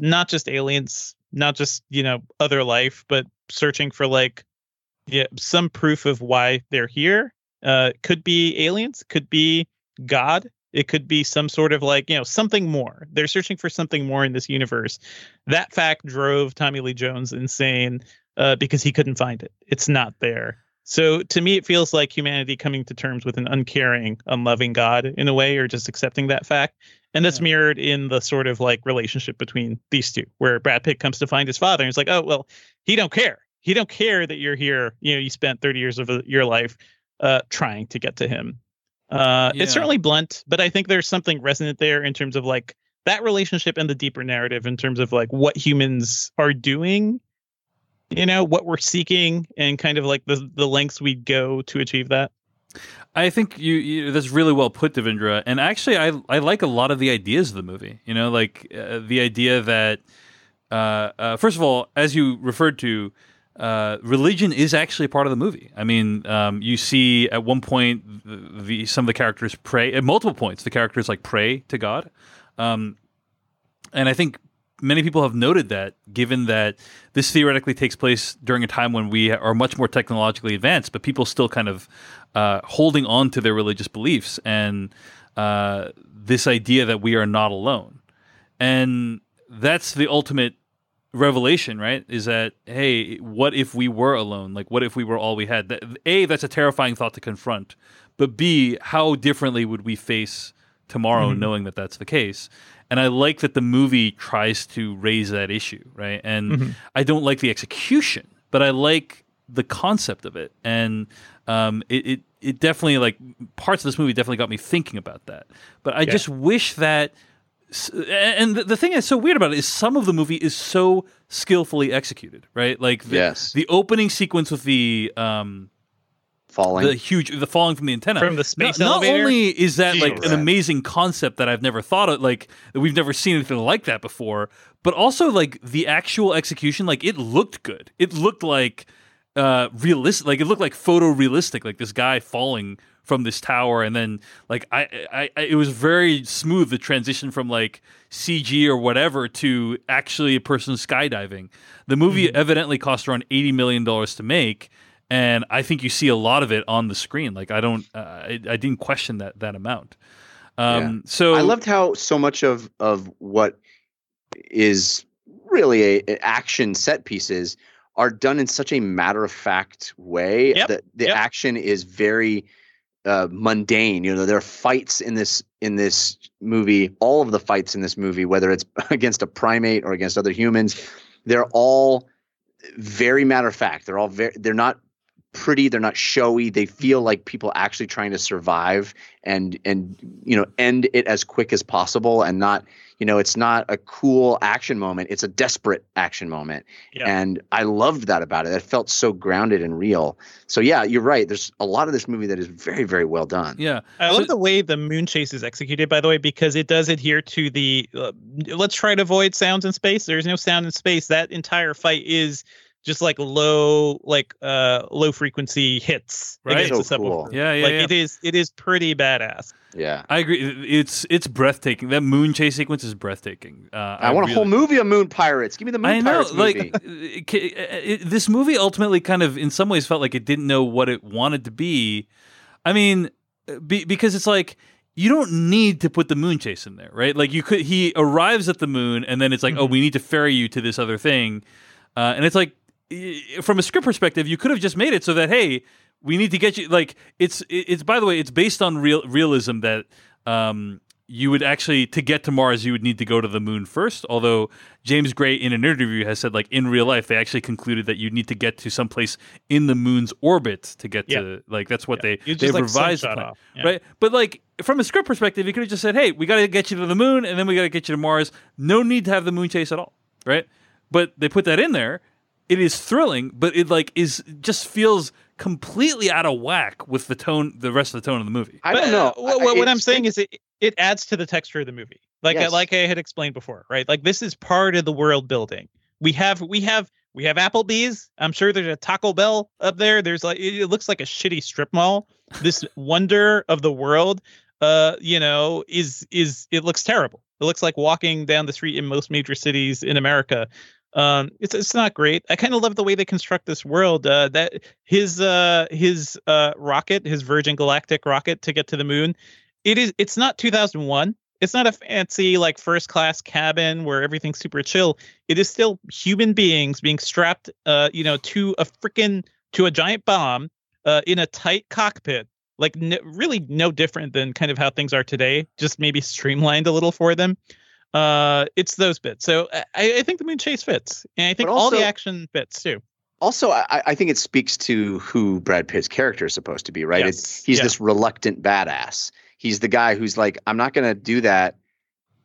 not just aliens, not just you know other life, but searching for like yeah some proof of why they're here. Uh, could be aliens, could be God, it could be some sort of like you know something more. They're searching for something more in this universe. That fact drove Tommy Lee Jones insane uh, because he couldn't find it. It's not there. So to me, it feels like humanity coming to terms with an uncaring, unloving God in a way, or just accepting that fact. And that's mirrored in the sort of like relationship between these two, where Brad Pitt comes to find his father, and he's like, "Oh well, he don't care. He don't care that you're here. You know, you spent 30 years of uh, your life uh, trying to get to him." Uh, Yeah. It's certainly blunt, but I think there's something resonant there in terms of like that relationship and the deeper narrative in terms of like what humans are doing you know what we're seeking and kind of like the the lengths we go to achieve that I think you, you that's really well put, Devindra. And actually, I I like a lot of the ideas of the movie. You know, like uh, the idea that uh, uh, first of all, as you referred to, uh, religion is actually part of the movie. I mean, um, you see at one point the, the some of the characters pray at multiple points. The characters like pray to God, um, and I think many people have noted that, given that this theoretically takes place during a time when we are much more technologically advanced, but people still kind of uh, holding on to their religious beliefs and uh, this idea that we are not alone. And that's the ultimate revelation, right? Is that, hey, what if we were alone? Like, what if we were all we had? That, a, that's a terrifying thought to confront. But B, how differently would we face tomorrow Mhm. knowing that that's the case? And I like that the movie tries to raise that issue, right? And Mhm. I don't like the execution, but I like the concept of it. And um, it, it it definitely like parts of this movie definitely got me thinking about that. But I Yeah. just wish that. And the, the thing that's so weird about it is some of the movie is so skillfully executed, right? Like the, Yes. the opening sequence with the um, Falling. the huge the falling from the antenna From the space not, not only is that like Jesus. an amazing concept that I've never thought of like that we've never seen anything like that before but also like the actual execution like it looked good it looked like uh realistic like it looked like photorealistic like this guy falling from this tower and then like I, I I it was very smooth the transition from like CG or whatever to actually a person skydiving the movie Mm-hmm. evidently cost around 80 million dollars to make and I think you see a lot of it on the screen. Like I don't, uh, I, I didn't question that that amount. Um, So I loved how so much of of what is really a, a action set pieces are done in such a matter of fact way Yep, that the yep. action is very uh, mundane. You know, there are fights in this in this movie. All of the fights in this movie, whether it's against a primate or against other humans, they're all very matter of fact. They're all very. They're not pretty. They're not showy. They feel like people actually trying to survive and and you know end it as quick as possible and not you know it's not a cool action moment. It's a desperate action moment. Yeah. And I loved that about it. It felt so grounded and real. So yeah, you're right. There's a lot of this movie that is very very well done. yeah, I So- love the way the moon chase is executed, by the way, because it does adhere to the uh, let's try to avoid sounds in space. There's no sound in space. That entire fight is just like low, like uh low frequency hits Right. So cool. Yeah, yeah, like yeah. it is. It is pretty badass. Yeah. I agree. It's it's breathtaking. That moon chase sequence is breathtaking. Uh, I, want a whole movie of Moon Pirates. Give me the Moon I know, Pirates like movie. it, it- it- this movie ultimately kind of, in some ways, felt like it didn't know what it wanted to be. I mean, be, because it's like you don't need to put the moon chase in there, right? Like you could, he arrives at the moon, and then it's like, oh, we need to ferry you to this other thing, uh, and it's like, i- from a script perspective, you could have just made it so that hey, we need to get you. Like it's it's by the way, it's based on real realism that. Um, you would actually to get to Mars, you would need to go to the moon first. Although James Gray in an interview has said, like in real life, they actually concluded that you need to get to someplace in the moon's orbit to get Yeah. to like that's what they You they just like revised the plan. Yeah. right? But like from a script perspective, you could have just said, "Hey, we got to get you to the moon, and then we got to get you to Mars." No need to have the moon chase at all, right? But they put that in there. It is thrilling, but it like is just feels completely out of whack with the tone, the rest of the tone of the movie. I But, don't know. uh, what, what, I- what I'm saying is it it adds to the texture of the movie. Like I Yes. like I had explained before, right? Like this is part of the world building. We have we have we have Applebee's. I'm sure there's a Taco Bell up there. There's like it it looks like a shitty strip mall. This wonder of the world. uh, you know, is is it looks terrible. It looks like walking down the street in most major cities in America. Um, it's it's not great. I kind of love the way they construct this world. Uh, that his uh his uh rocket, his Virgin Galactic rocket to get to the moon, it is it's not 2001. It's not a fancy like first class cabin where everything's super chill. It is still human beings being strapped, uh, you know, to a freaking to a giant bomb, uh, in a tight cockpit like really no different than kind of how things are today, just maybe streamlined a little for them. Uh, it's those bits. So I, I think the moon chase fits, and I think But all the action fits too. Also, I, I think it speaks to who Brad Pitt's character is supposed to be, right? Yes. It's, he's Yeah. this reluctant badass. He's the guy who's like, I'm not going to do that,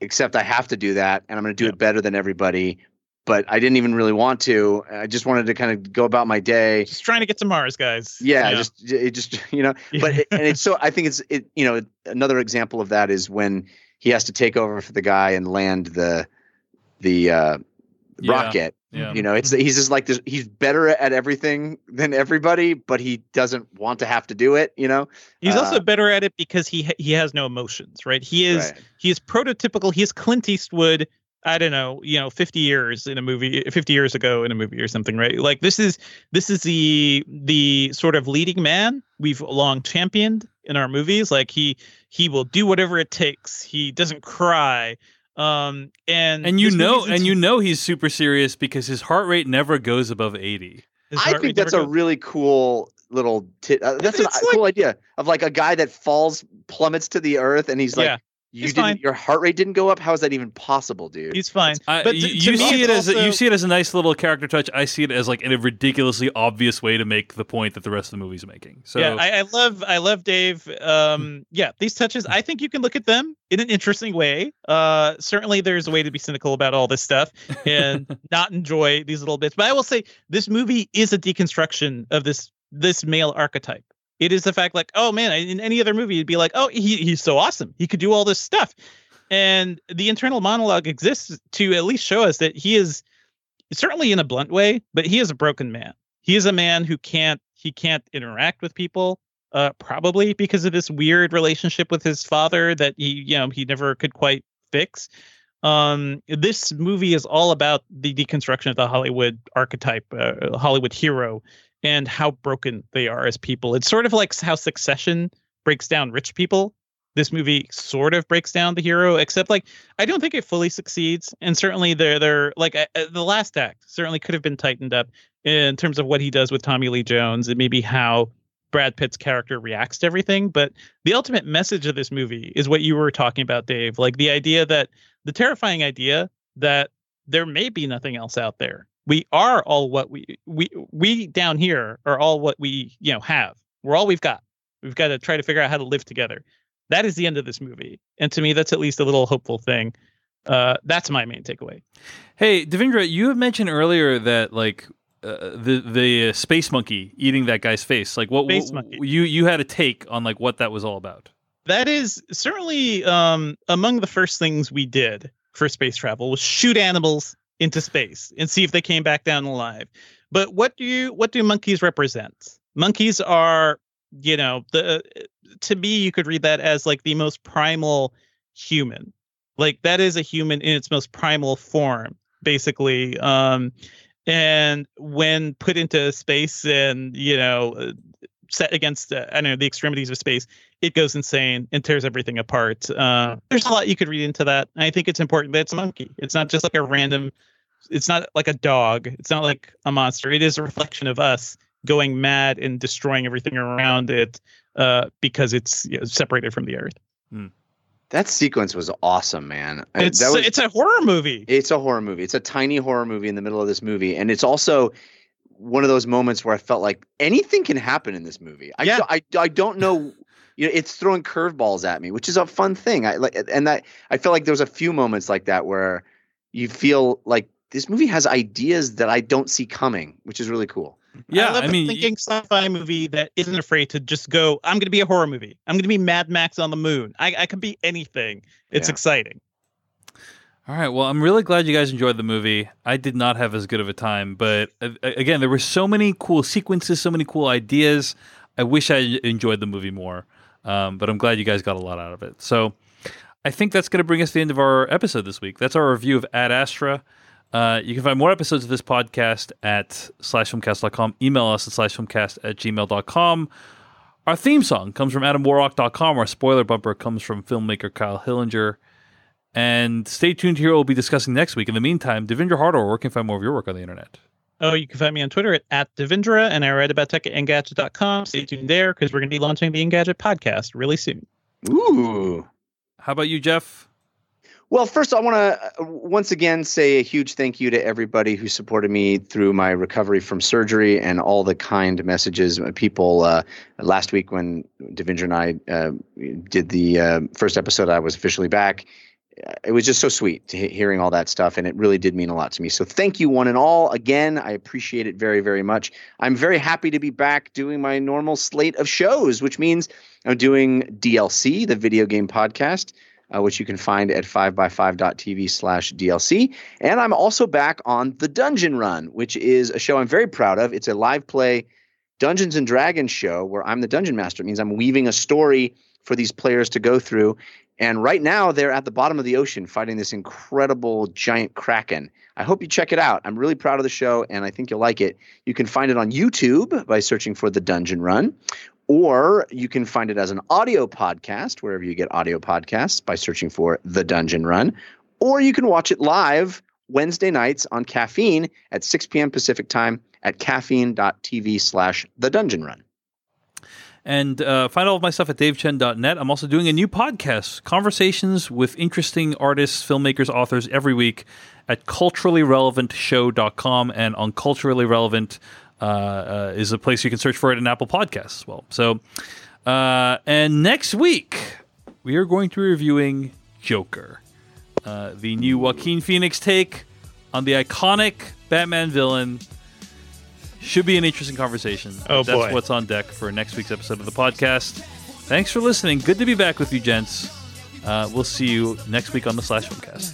except I have to do that, and I'm going to do it better than everybody. But I didn't even really want to. I just wanted to kind of go about my day. Just trying to get to Mars, guys. Yeah, You know? just it just you know, but it, and it's so I think it's it you know another example of that is when he has to take over for the guy and land the the uh Yeah, rocket. yeah. You know, it's he's just like this he's better at everything than everybody, but he doesn't want to have to do it, you know. He's Uh, also better at it because he he has no emotions, right? He is Right. he is prototypical. He is Clint Eastwood. I don't know, you know, 50 years in a movie, 50 years ago in a movie or something, right? Like this is this is the the sort of leading man we've long championed in our movies. Like he he will do whatever it takes. He doesn't cry. Um and And you know, and you know he's super serious because his heart rate never goes above eighty. I think that's a goes- really cool little ti- uh, that's a It's cool idea of like a guy that falls plummets to the earth and he's like Yeah, you he's didn't fine. your heart rate didn't go up how is that even possible dude he's fine. I, but you, to- to you me, see it it's as a, you see it as a nice little character touch. I see it as like in a ridiculously obvious way to make the point that the rest of the movie's making. So yeah, I, I love I love Dave. Um, yeah, these touches. I think you can look at them in an interesting way. Uh, certainly, there's a way to be cynical about all this stuff and not enjoy these little bits. But I will say, this movie is a deconstruction of this this male archetype. It is the fact, like, oh man, in any other movie, you'd be like, oh, he, he's so awesome, he could do all this stuff, and the internal monologue exists to at least show us that he is certainly in a blunt way, but he is a broken man. He is a man who can't he can't interact with people, uh, probably because of this weird relationship with his father that he you know he never could quite fix. Um, this movie is all about the deconstruction of the Hollywood archetype, uh, Hollywood hero, and how broken they are as people. It's sort of like how Succession breaks down rich people. This movie sort of breaks down the hero, except like I don't think it fully succeeds, and certainly they're they're like uh, the last act certainly could have been tightened up in terms of what he does with Tommy Lee Jones and maybe how Brad Pitt's character reacts to everything. But the ultimate message of this movie is what you were talking about, Dave. Like the idea that the terrifying idea that there may be nothing else out there. We are all what we we we down here are all what we you know have. We're all we've got. We've got to try to figure out how to live together. That is the end of this movie, and to me, that's at least a little hopeful thing. Uh, that's my main takeaway. Hey, Devindra, you have mentioned earlier that like uh, the the uh, space monkey eating that guy's face. Like what, Space what- monkey. you you had a take on like what that was all about. that is certainly um, among the first things we did for space travel was shoot animals into space and see if they came back down alive. But what do you what do monkeys represent? Monkeys are, you know, the to me you could read that as like the most primal human. Like that is a human in its most primal form, basically. Um, and when put into space and you know uh, set against uh, I don't know the extremities of space, it goes insane and tears everything apart. Uh, there's a lot you could read into that. And I think it's important that it's a monkey. It's not just like a random. It's not like a dog. It's not like a monster. It is a reflection of us going mad and destroying everything around it uh, because it's you know, separated from the earth. That sequence was awesome, man. It's that was, it's a horror movie. It's a horror movie. It's a tiny horror movie in the middle of this movie, and it's also one of those moments where I felt like anything can happen in this movie. I Yeah. I, I don't know. You know, it's throwing curveballs at me, which is a fun thing. I like, and that I feel like there was a few moments like that where you feel like this movie has ideas that I don't see coming, which is really cool. Yeah, I, love I a mean, thinking sci-fi movie that isn't afraid to just go. I'm going to be a horror movie. I'm going to be Mad Max on the moon. I, I could be anything. It's Yeah. exciting. All right. Well, I'm really glad you guys enjoyed the movie. I did not have as good of a time, but uh, again, there were so many cool sequences, so many cool ideas. I wish I enjoyed the movie more. Um, but I'm glad you guys got a lot out of it. So I think that's going to bring us to the end of our episode this week. That's our review of Ad Astra. Uh, you can find more episodes of this podcast at slashfilmcast.com. Email us at slashfilmcast at gmail.com. Our theme song comes from adamwarrock.com. Our spoiler bumper comes from filmmaker Kyle Hillinger. And stay tuned here. We'll be discussing next week. In the meantime, Devindra Hardawar, where can you find more of your work on the internet? Oh, you can find me on Twitter at, at Devindra, and I write about tech at Engadget.com. Stay tuned there because we're going to be launching the Engadget podcast really soon. Ooh. How about you, Jeff? Well, first, I want to once again say a huge thank you to everybody who supported me through my recovery from surgery and all the kind messages. People uh, last week when Devindra and I uh, did the uh, first episode, I was officially back. It was just so sweet to hearing all that stuff, and it really did mean a lot to me. So, thank you, one and all. Again, I appreciate it very, very much. I'm very happy to be back doing my normal slate of shows, which means I'm doing DLC, the video game podcast uh, which you can find at 5by5.tv slash DLC. And I'm also back on The Dungeon Run, which is a show I'm very proud of. It's a live play Dungeons and Dragons show where I'm the dungeon master. It means I'm weaving a story for these players to go through. And right now, they're at the bottom of the ocean fighting this incredible giant kraken. I hope you check it out. I'm really proud of the show, and I think you'll like it. You can find it on YouTube by searching for The Dungeon Run, or you can find it as an audio podcast wherever you get audio podcasts by searching for The Dungeon Run, or you can watch it live Wednesday nights on Caffeine at 6 p.m. Pacific time at caffeine.tv slash The Dungeon Run. And uh, find all of my stuff at davechen.net. I'm also doing a new podcast, conversations with interesting artists, filmmakers, authors every week at culturallyrelevantshow.com and on culturally relevant uh, uh, is a place you can search for it in Apple Podcasts as well. So, uh, and next week we are going to be reviewing Joker, uh, the new Joaquin Phoenix take on the iconic Batman villain. Should be an interesting conversation. Oh, That's boy. what's on deck for next week's episode of the podcast. Thanks for listening. Good to be back with you, gents. Uh, we'll see you next week on the Slash Filmcast.